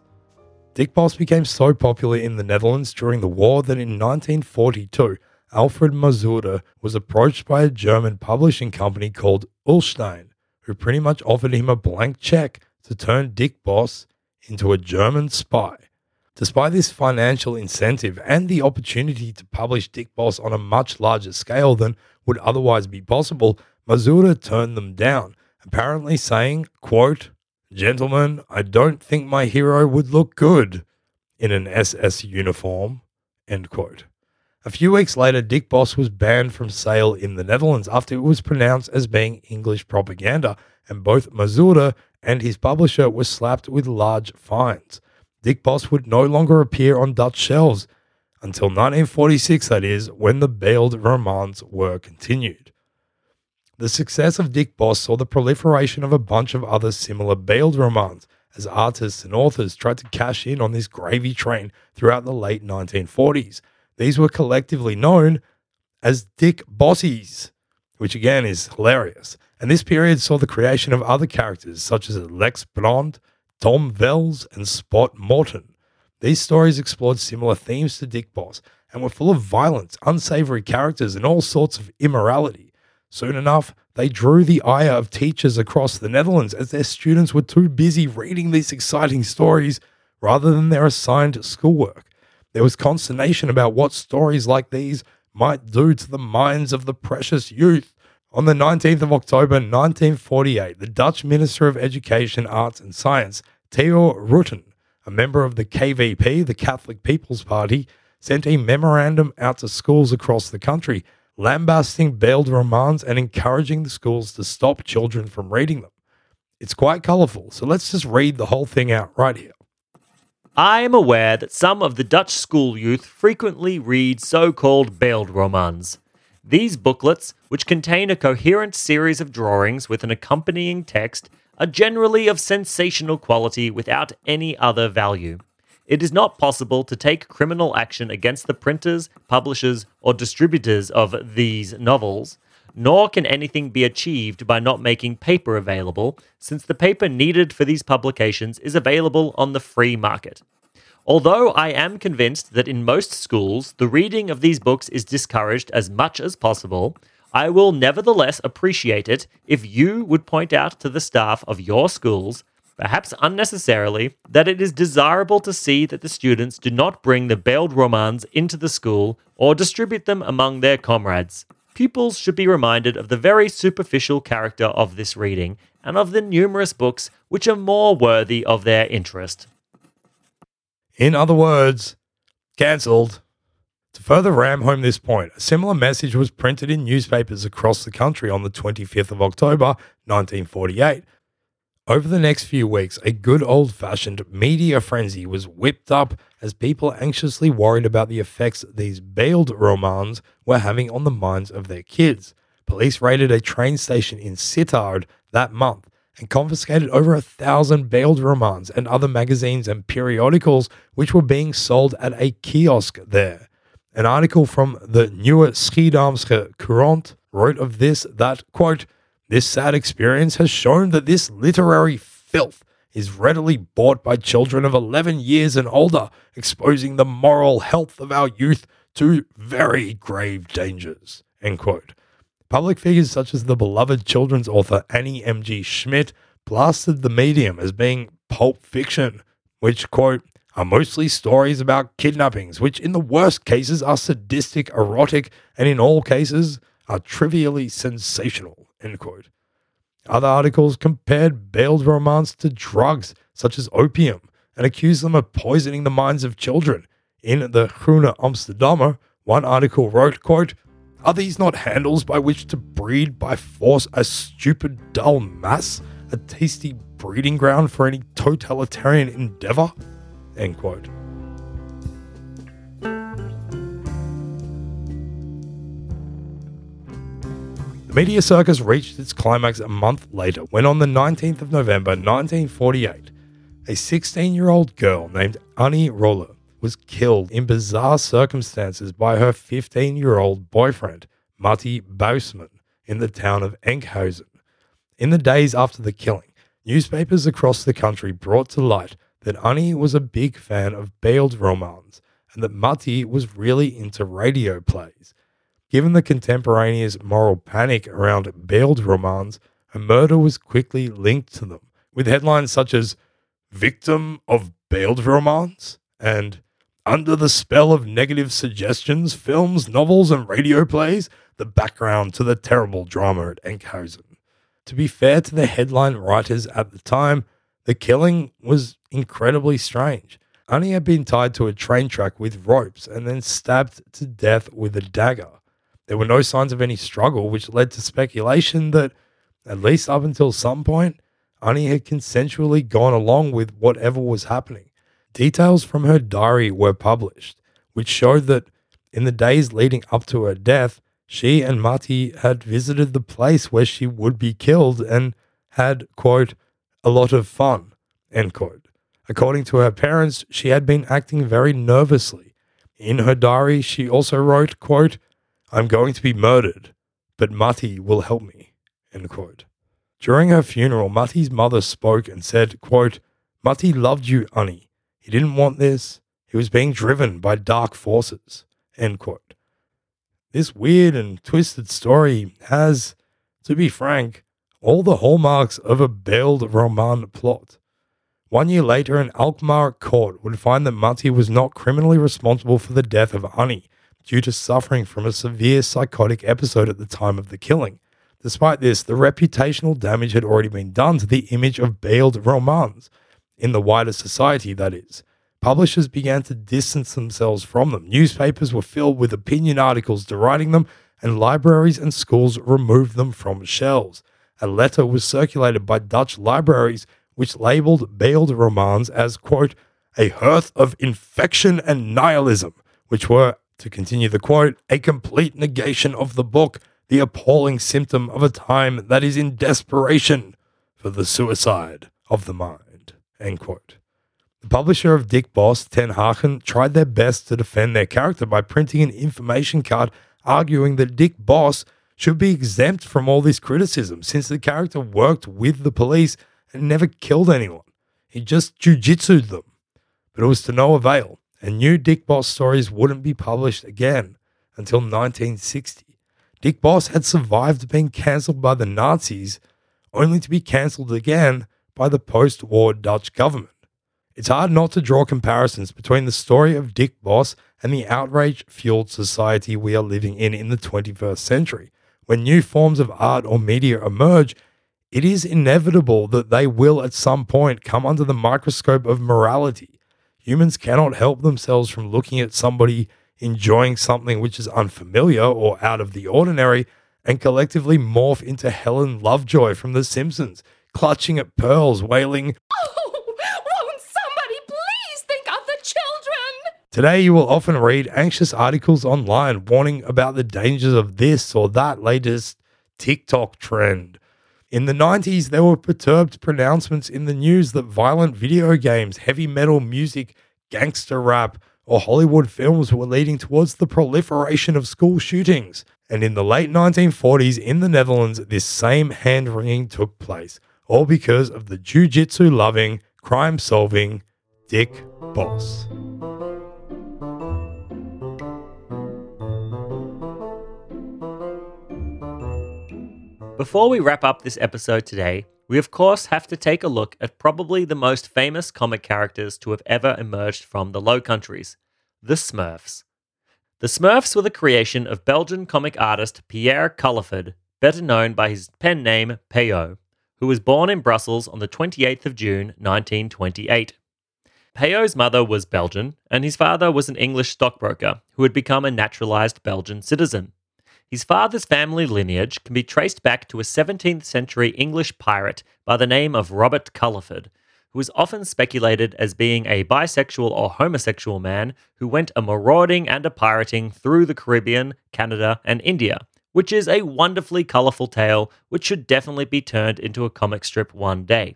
Dick Bos became so popular in the Netherlands during the war that in 1942, Alfred Mazure was approached by a German publishing company called Ullstein, who pretty much offered him a blank check to turn Dick Bos into a German spy. Despite this financial incentive and the opportunity to publish Dick Bos on a much larger scale than would otherwise be possible, Mazure turned them down, apparently saying, quote, Gentlemen, I don't think my hero would look good in an SS uniform. End quote. A few weeks later, Dick Bos was banned from sale in the Netherlands after it was pronounced as being English propaganda, and both Mazure and his publisher were slapped with large fines. Dick Bos would no longer appear on Dutch shelves until 1946, that is, when the Beeld romans were continued. The success of Dick Bos saw the proliferation of a bunch of other similar Beeld romans as artists and authors tried to cash in on this gravy train throughout the late 1940s. These were collectively known as Dick Bossies, which again is hilarious. And this period saw the creation of other characters such as Lex Brand, Tom Wells, and Spot Morton. These stories explored similar themes to Dick Bos and were full of violence, unsavory characters, and all sorts of immorality. Soon enough, they drew the ire of teachers across the Netherlands as their students were too busy reading these exciting stories rather than their assigned schoolwork. There was consternation about what stories like these might do to the minds of the precious youth. On the 19th of October 1948, the Dutch Minister of Education, Arts and Science Theo Rutten, a member of the KVP, the Catholic People's Party, sent a memorandum out to schools across the country, lambasting Beeld romans and encouraging the schools to stop children from reading them. It's quite colourful, so let's just read the whole thing out right here. I am aware that some of the Dutch school youth frequently read so called Beeld romans. These booklets, which contain a coherent series of drawings with an accompanying text, are generally of sensational quality without any other value. It is not possible to take criminal action against the printers, publishers, or distributors of these novels, nor can anything be achieved by not making paper available, since the paper needed for these publications is available on the free market. Although I am convinced that in most schools the reading of these books is discouraged as much as possible, I will nevertheless appreciate it if you would point out to the staff of your schools, perhaps unnecessarily, that it is desirable to see that the students do not bring the Beeld romans into the school or distribute them among their comrades. Pupils should be reminded of the very superficial character of this reading and of the numerous books which are more worthy of their interest. In other words, cancelled. To further ram home this point, a similar message was printed in newspapers across the country on the 25th of October 1948. Over the next few weeks, a good old fashioned media frenzy was whipped up as people anxiously worried about the effects these Beeld romans were having on the minds of their kids. Police raided a train station in Sittard that month and confiscated over a thousand Beeld romans and other magazines and periodicals which were being sold at a kiosk there. An article from the Nieuwe Schiedamsche Courant wrote of this that, quote, this sad experience has shown that this literary filth is readily bought by children of 11 years and older, exposing the moral health of our youth to very grave dangers. End quote. Public figures such as the beloved children's author Annie M.G. Schmidt blasted the medium as being pulp fiction, which, quote, are mostly stories about kidnappings, which in the worst cases are sadistic, erotic, and in all cases are trivially sensational. End quote. Other articles compared Beeld romans to drugs such as opium and accused them of poisoning the minds of children. In the Groene Amsterdammer, one article wrote, quote, Are these not handles by which to breed by force a stupid dull mass, a tasty breeding ground for any totalitarian endeavor? End quote. Media circus reached its climax a month later when, on the 19th of November 1948, a 16 year old girl named Annie Roller was killed in bizarre circumstances by her 15 year old boyfriend, Matti Buisman, in the town of Enkhuizen. In the days after the killing, newspapers across the country brought to light that Annie was a big fan of Beeld romans and that Matti was really into radio plays. Given the contemporaneous moral panic around Beeld romans, a murder was quickly linked to them, with headlines such as Victim of Beeld romans and Under the Spell of Negative Suggestions, Films, Novels, and Radio Plays, the background to the terrible drama at Enkhuizen. To be fair to the headline writers at the time, the killing was incredibly strange. Annie had been tied to a train track with ropes and then stabbed to death with a dagger. There were no signs of any struggle, which led to speculation that, at least up until some point, Annie had consensually gone along with whatever was happening. Details from her diary were published, which showed that in the days leading up to her death, she and Matti had visited the place where she would be killed and had, quote, a lot of fun, end quote. According to her parents, she had been acting very nervously. In her diary, she also wrote, quote, I'm going to be murdered, but Matti will help me, end quote. During her funeral, Matti's mother spoke and said, quote, Matti loved you, Annie. He didn't want this. He was being driven by dark forces, end quote. This weird and twisted story has, to be frank, all the hallmarks of a Beeld roman plot. One year later, an Alkmaar court would find that Matti was not criminally responsible for the death of Annie due to suffering from a severe psychotic episode at the time of the killing. Despite this, the reputational damage had already been done to the image of Beeld romans, in the wider society, that is. Publishers began to distance themselves from them. Newspapers were filled with opinion articles deriding them, and libraries and schools removed them from shelves. A letter was circulated by Dutch libraries which labeled Beeld romans as, quote, a hearth of infection and nihilism, which were, to continue the quote, a complete negation of the book, the appalling symptom of a time that is in desperation for the suicide of the mind, end quote. The publisher of Dick Bos, Ten Hagen, tried their best to defend their character by printing an information card arguing that Dick Bos should be exempt from all this criticism since the character worked with the police and never killed anyone. He just jujitsued them. But it was to no avail, and new Dick Bos stories wouldn't be published again until 1960. Dick Bos had survived being cancelled by the Nazis, only to be cancelled again by the post war Dutch government. It's hard not to draw comparisons between the story of Dick Bos and the outrage fueled society we are living in in the 21st century. When new forms of art or media emerge, it is inevitable that they will at some point come under the microscope of morality. Humans cannot help themselves from looking at somebody enjoying something which is unfamiliar or out of the ordinary and collectively morph into Helen Lovejoy from The Simpsons, clutching at pearls, wailing, Oh, won't somebody please think of the children? Today, you will often read anxious articles online warning about the dangers of this or that latest TikTok trend. In the 90s, there were perturbed pronouncements in the news that violent video games, heavy metal music, gangster rap, or Hollywood films were leading towards the proliferation of school shootings. And in the late 1940s in the Netherlands, this same hand wringing took place, all because of the jiu jitsu loving, crime solving Dick Bos. Before we wrap up this episode today, we of course have to take a look at probably the most famous comic characters to have ever emerged from the Low Countries the Smurfs. The Smurfs were the creation of Belgian comic artist Pierre Culliford, better known by his pen name Peyo. who was born in Brussels on the 28th of June 1928. Peyo's mother was Belgian, and his father was an English stockbroker who had become a naturalized Belgian citizen. His father's family lineage can be traced back to a 17th century English pirate by the name of Robert Culliford, who is often speculated as being a bisexual or homosexual man who went a marauding and a pirating through the Caribbean, Canada, and India, which is a wonderfully colourful tale which should definitely be turned into a comic strip one day.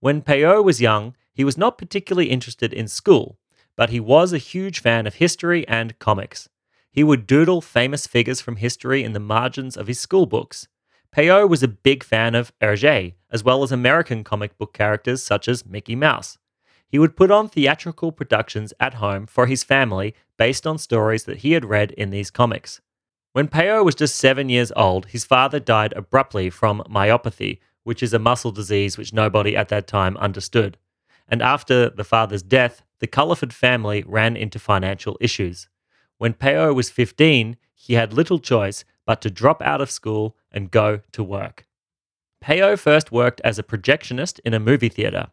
When Peyo was young, he was not particularly interested in school, but he was a huge fan of history and comics. He would doodle famous figures from history in the margins of his school books. Peyo was a big fan of Hergé, as well as American comic book characters such as Mickey Mouse. He would put on theatrical productions at home for his family based on stories that he had read in these comics. When Peyo was just seven years old, his father died abruptly from myopathy, which is a muscle disease which nobody at that time understood and after the father's death, the Culliford family ran into financial issues. When Peyo was 15, he had little choice but to drop out of school and go to work. Peyo first worked as a projectionist in a movie theatre.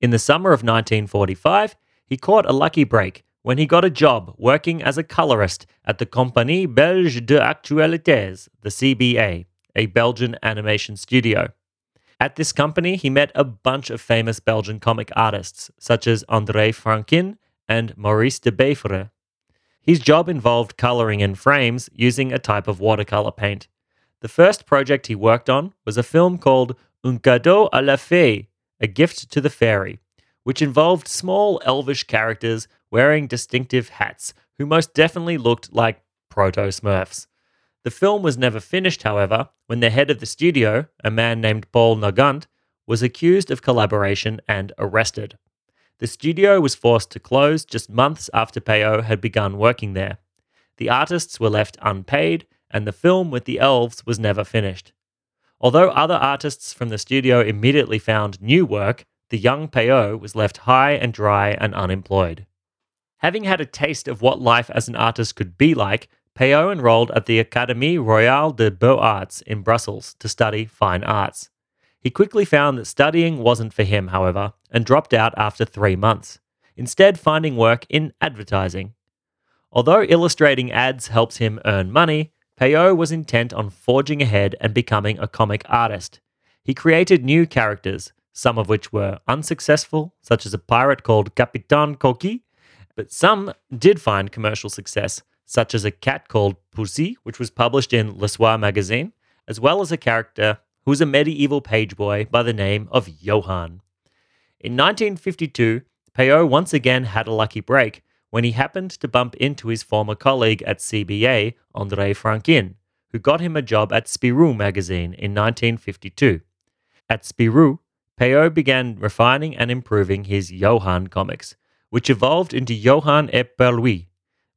In the summer of 1945, he caught a lucky break when he got a job working as a colorist at the Compagnie Belge de Actualités, the CBA, a Belgian animation studio. At this company, he met a bunch of famous Belgian comic artists, such as André Franquin and Maurice de Bevere. His job involved coloring in frames using a type of watercolor paint. The first project he worked on was a film called Un cadeau à la fée, a gift to the fairy, which involved small elvish characters wearing distinctive hats who most definitely looked like proto Smurfs. The film was never finished, however, when the head of the studio, a man named Paul Nagant, was accused of collaboration and arrested. The studio was forced to close just months after Peyo had begun working there. The artists were left unpaid, and the film with the elves was never finished. Although other artists from the studio immediately found new work, the young Peyo was left high and dry and unemployed. Having had a taste of what life as an artist could be like, Peyo enrolled at the Académie Royale des Beaux-Arts in Brussels to study fine arts. He quickly found that studying wasn't for him, however, and dropped out after three months, instead, finding work in advertising. Although illustrating ads helps him earn money, Peyo was intent on forging ahead and becoming a comic artist. He created new characters, some of which were unsuccessful, such as a pirate called Capitan Coqui, but some did find commercial success, such as a cat called Pussy, which was published in Le Soir magazine, as well as a character who was a medieval page boy by the name of Johan. In 1952, Peyo once again had a lucky break when he happened to bump into his former colleague at CBA, André Franquin, who got him a job at Spirou magazine in 1952. At Spirou, Peyo began refining and improving his Johan comics, which evolved into Johan et Pirlouit,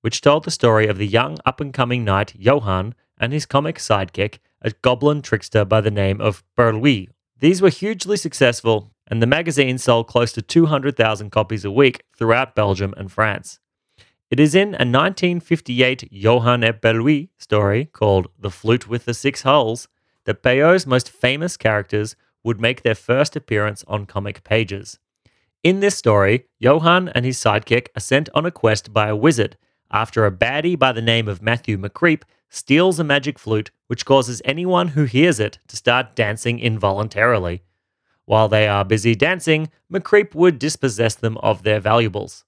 which told the story of the young up and coming knight Johan and his comic sidekick, a goblin trickster by the name of Pirlouit. These were hugely successful, and the magazine sold close to 200,000 copies a week throughout Belgium and France. It is in a 1958 Johan et Pirlouit story called The Flute with the Six Holes that Peyo's most famous characters would make their first appearance on comic pages. In this story, Johan and his sidekick are sent on a quest by a wizard after a baddie by the name of Matthew McCreep steals a magic flute, which causes anyone who hears it to start dancing involuntarily. While they are busy dancing, McCreep would dispossess them of their valuables.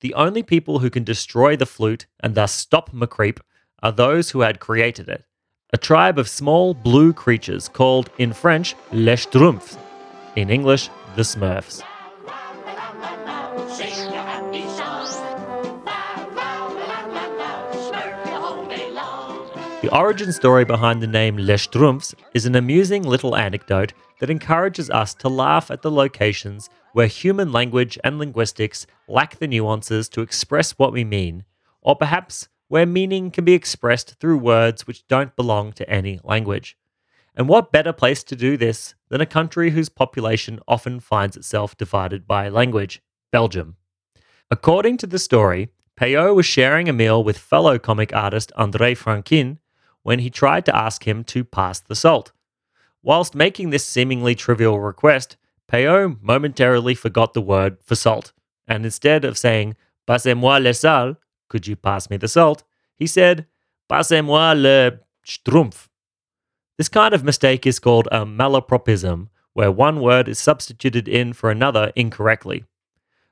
The only people who can destroy the flute and thus stop McCreep are those who had created it, a tribe of small blue creatures called in French Les Schtroumpfs, in English the Smurfs. The origin story behind the name Les Schtroumpfs is an amusing little anecdote that encourages us to laugh at the locations where human language and linguistics lack the nuances to express what we mean, or perhaps where meaning can be expressed through words which don't belong to any language. And what better place to do this than a country whose population often finds itself divided by language Belgium. According to the story, Peyo was sharing a meal with fellow comic artist André Franquin when he tried to ask him to pass the salt. Whilst making this seemingly trivial request, Peyo momentarily forgot the word for salt, and instead of saying, Passez-moi le sal, could you pass me the salt? He said, Passez-moi le schtroumpf. This kind of mistake is called a malapropism, where one word is substituted in for another incorrectly.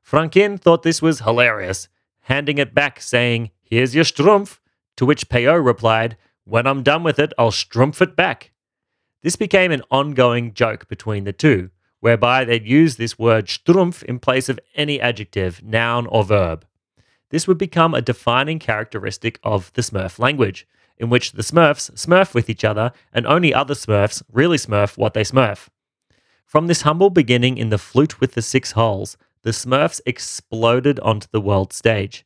Franquin thought this was hilarious, handing it back, saying, Here's your strumpf, to which Peyo replied, When I'm done with it, I'll schtroumpf it back. This became an ongoing joke between the two, whereby they'd use this word schtroumpf in place of any adjective, noun, or verb. This would become a defining characteristic of the Smurf language, in which the Smurfs smurf with each other and only other Smurfs really smurf what they smurf. From this humble beginning in the flute with the six holes, the Smurfs exploded onto the world stage.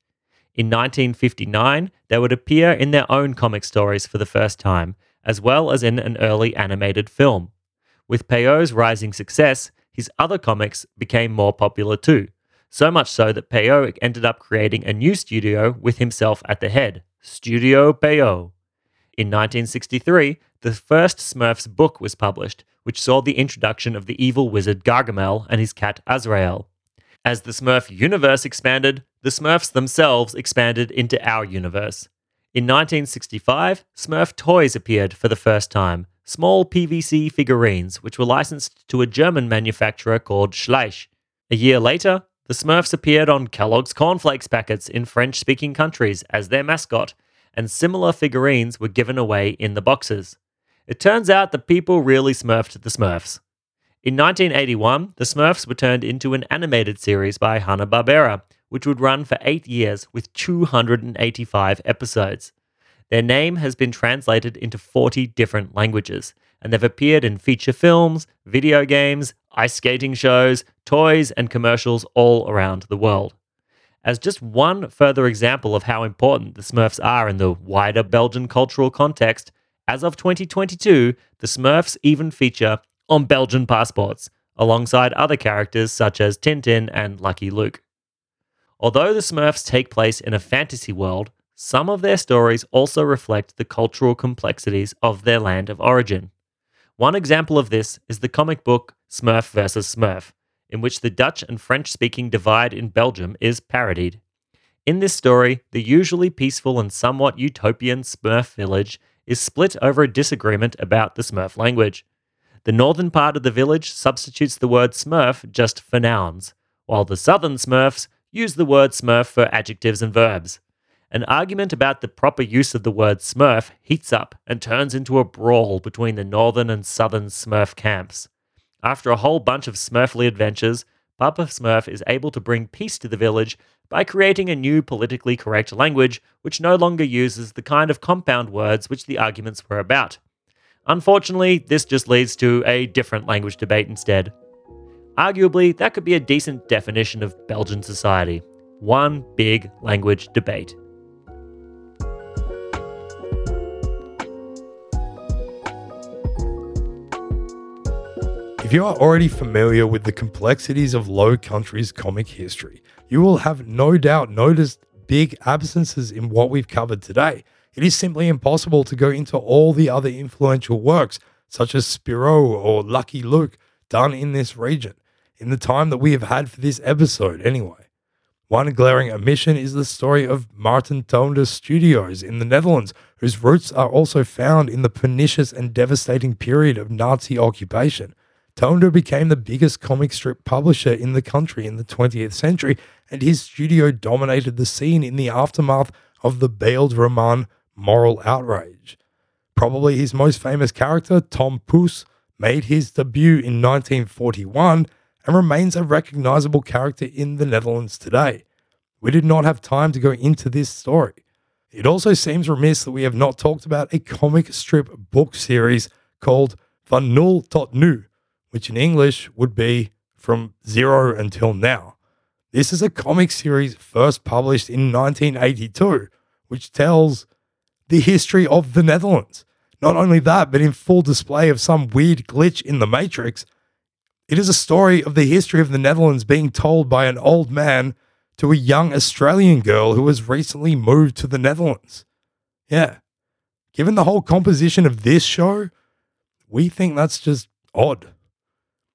In 1959, they would appear in their own comic stories for the first time, as well as in an early animated film. With Peyo's rising success, his other comics became more popular too, so much so that Peyo ended up creating a new studio with himself at the head, Studio Peyo. In 1963, the first Smurfs book was published, which saw the introduction of the evil wizard Gargamel and his cat Azrael. As the Smurf universe expanded, the Smurfs themselves expanded into our universe. In 1965, Smurf toys appeared for the first time, small PVC figurines which were licensed to a German manufacturer called Schleich. A year later, the Smurfs appeared on Kellogg's cornflakes packets in French speaking countries as their mascot, and similar figurines were given away in the boxes. It turns out that people really smurfed the Smurfs. In 1981, the Smurfs were turned into an animated series by Hanna-Barbera, which would run for eight years with 285 episodes. Their name has been translated into 40 different languages, and they've appeared in feature films, video games, ice skating shows, toys, and commercials all around the world. As just one further example of how important the Smurfs are in the wider Belgian cultural context, as of 2022, the Smurfs even feature on Belgian passports, alongside other characters such as Tintin and Lucky Luke. Although the Smurfs take place in a fantasy world, some of their stories also reflect the cultural complexities of their land of origin. One example of this is the comic book Smurf vs. Smurf, in which the Dutch and French speaking divide in Belgium is parodied. In this story, the usually peaceful and somewhat utopian Smurf village is split over a disagreement about the Smurf language. The northern part of the village substitutes the word Smurf just for nouns, while the southern Smurfs use the word Smurf for adjectives and verbs. An argument about the proper use of the word Smurf heats up and turns into a brawl between the northern and southern Smurf camps. After a whole bunch of Smurfly adventures, Papa Smurf is able to bring peace to the village by creating a new politically correct language which no longer uses the kind of compound words which the arguments were about. Unfortunately, this just leads to a different language debate instead. Arguably, that could be a decent definition of Belgian society one big language debate. If you are already familiar with the complexities of Low Country's comic history, you will have no doubt noticed big absences in what we've covered today. It is simply impossible to go into all the other influential works, such as Spirou or Lucky Luke, done in this region, in the time that we have had for this episode, anyway. One glaring omission is the story of Marten Toonder Studios in the Netherlands, whose roots are also found in the pernicious and devastating period of Nazi occupation. Toonder became the biggest comic strip publisher in the country in the 20th century, and his studio dominated the scene in the aftermath of the Beeldroman moral outrage. Probably his most famous character, Tom Poes, made his debut in 1941 and remains a recognizable character in the Netherlands today. We did not have time to go into this story. It also seems remiss that we have not talked about a comic strip book series called Van Nul tot Nu, which in English would be From Zero Until Now. This is a comic series first published in 1982, which tells the history of the Netherlands. Not only that, but in full display of some weird glitch in the Matrix, it is a story of the history of the Netherlands being told by an old man to a young Australian girl who has recently moved to the Netherlands. Yeah. Given the whole composition of this show, we think that's just odd.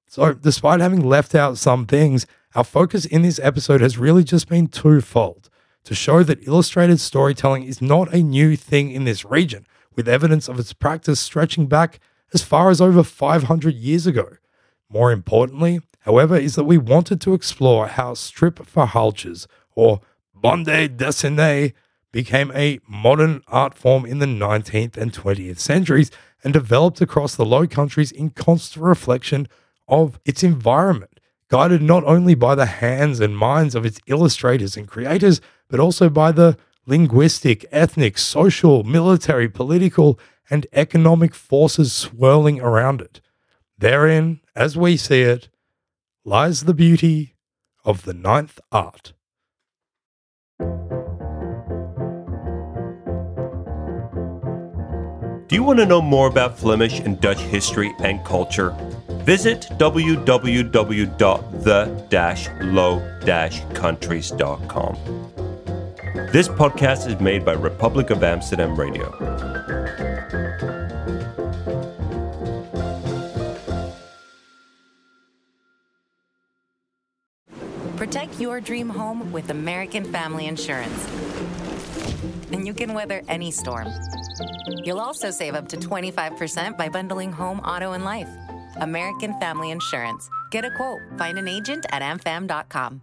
So, despite having left out some things, our focus in this episode has really just been twofold to show that illustrated storytelling is not a new thing in this region, with evidence of its practice stretching back as far as over 500 years ago. More importantly, however, is that we wanted to explore how strip verhaaltjes, or bande dessinée, became a modern art form in the 19th and 20th centuries and developed across the Low Countries in constant reflection of its environment, guided not only by the hands and minds of its illustrators and creators, but also by the linguistic, ethnic, social, military, political, and economic forces swirling around it. Therein, as we see it, lies the beauty of the ninth art. Do you want to know more about Flemish and Dutch history and culture? Visit www.the-low-countries.com. This podcast is made by Republic of Amsterdam Radio. Protect your dream home with American Family Insurance. And you can weather any storm. You'll also save up to 25% by bundling home, auto, and life. American Family Insurance. Get a quote. Find an agent at amfam.com.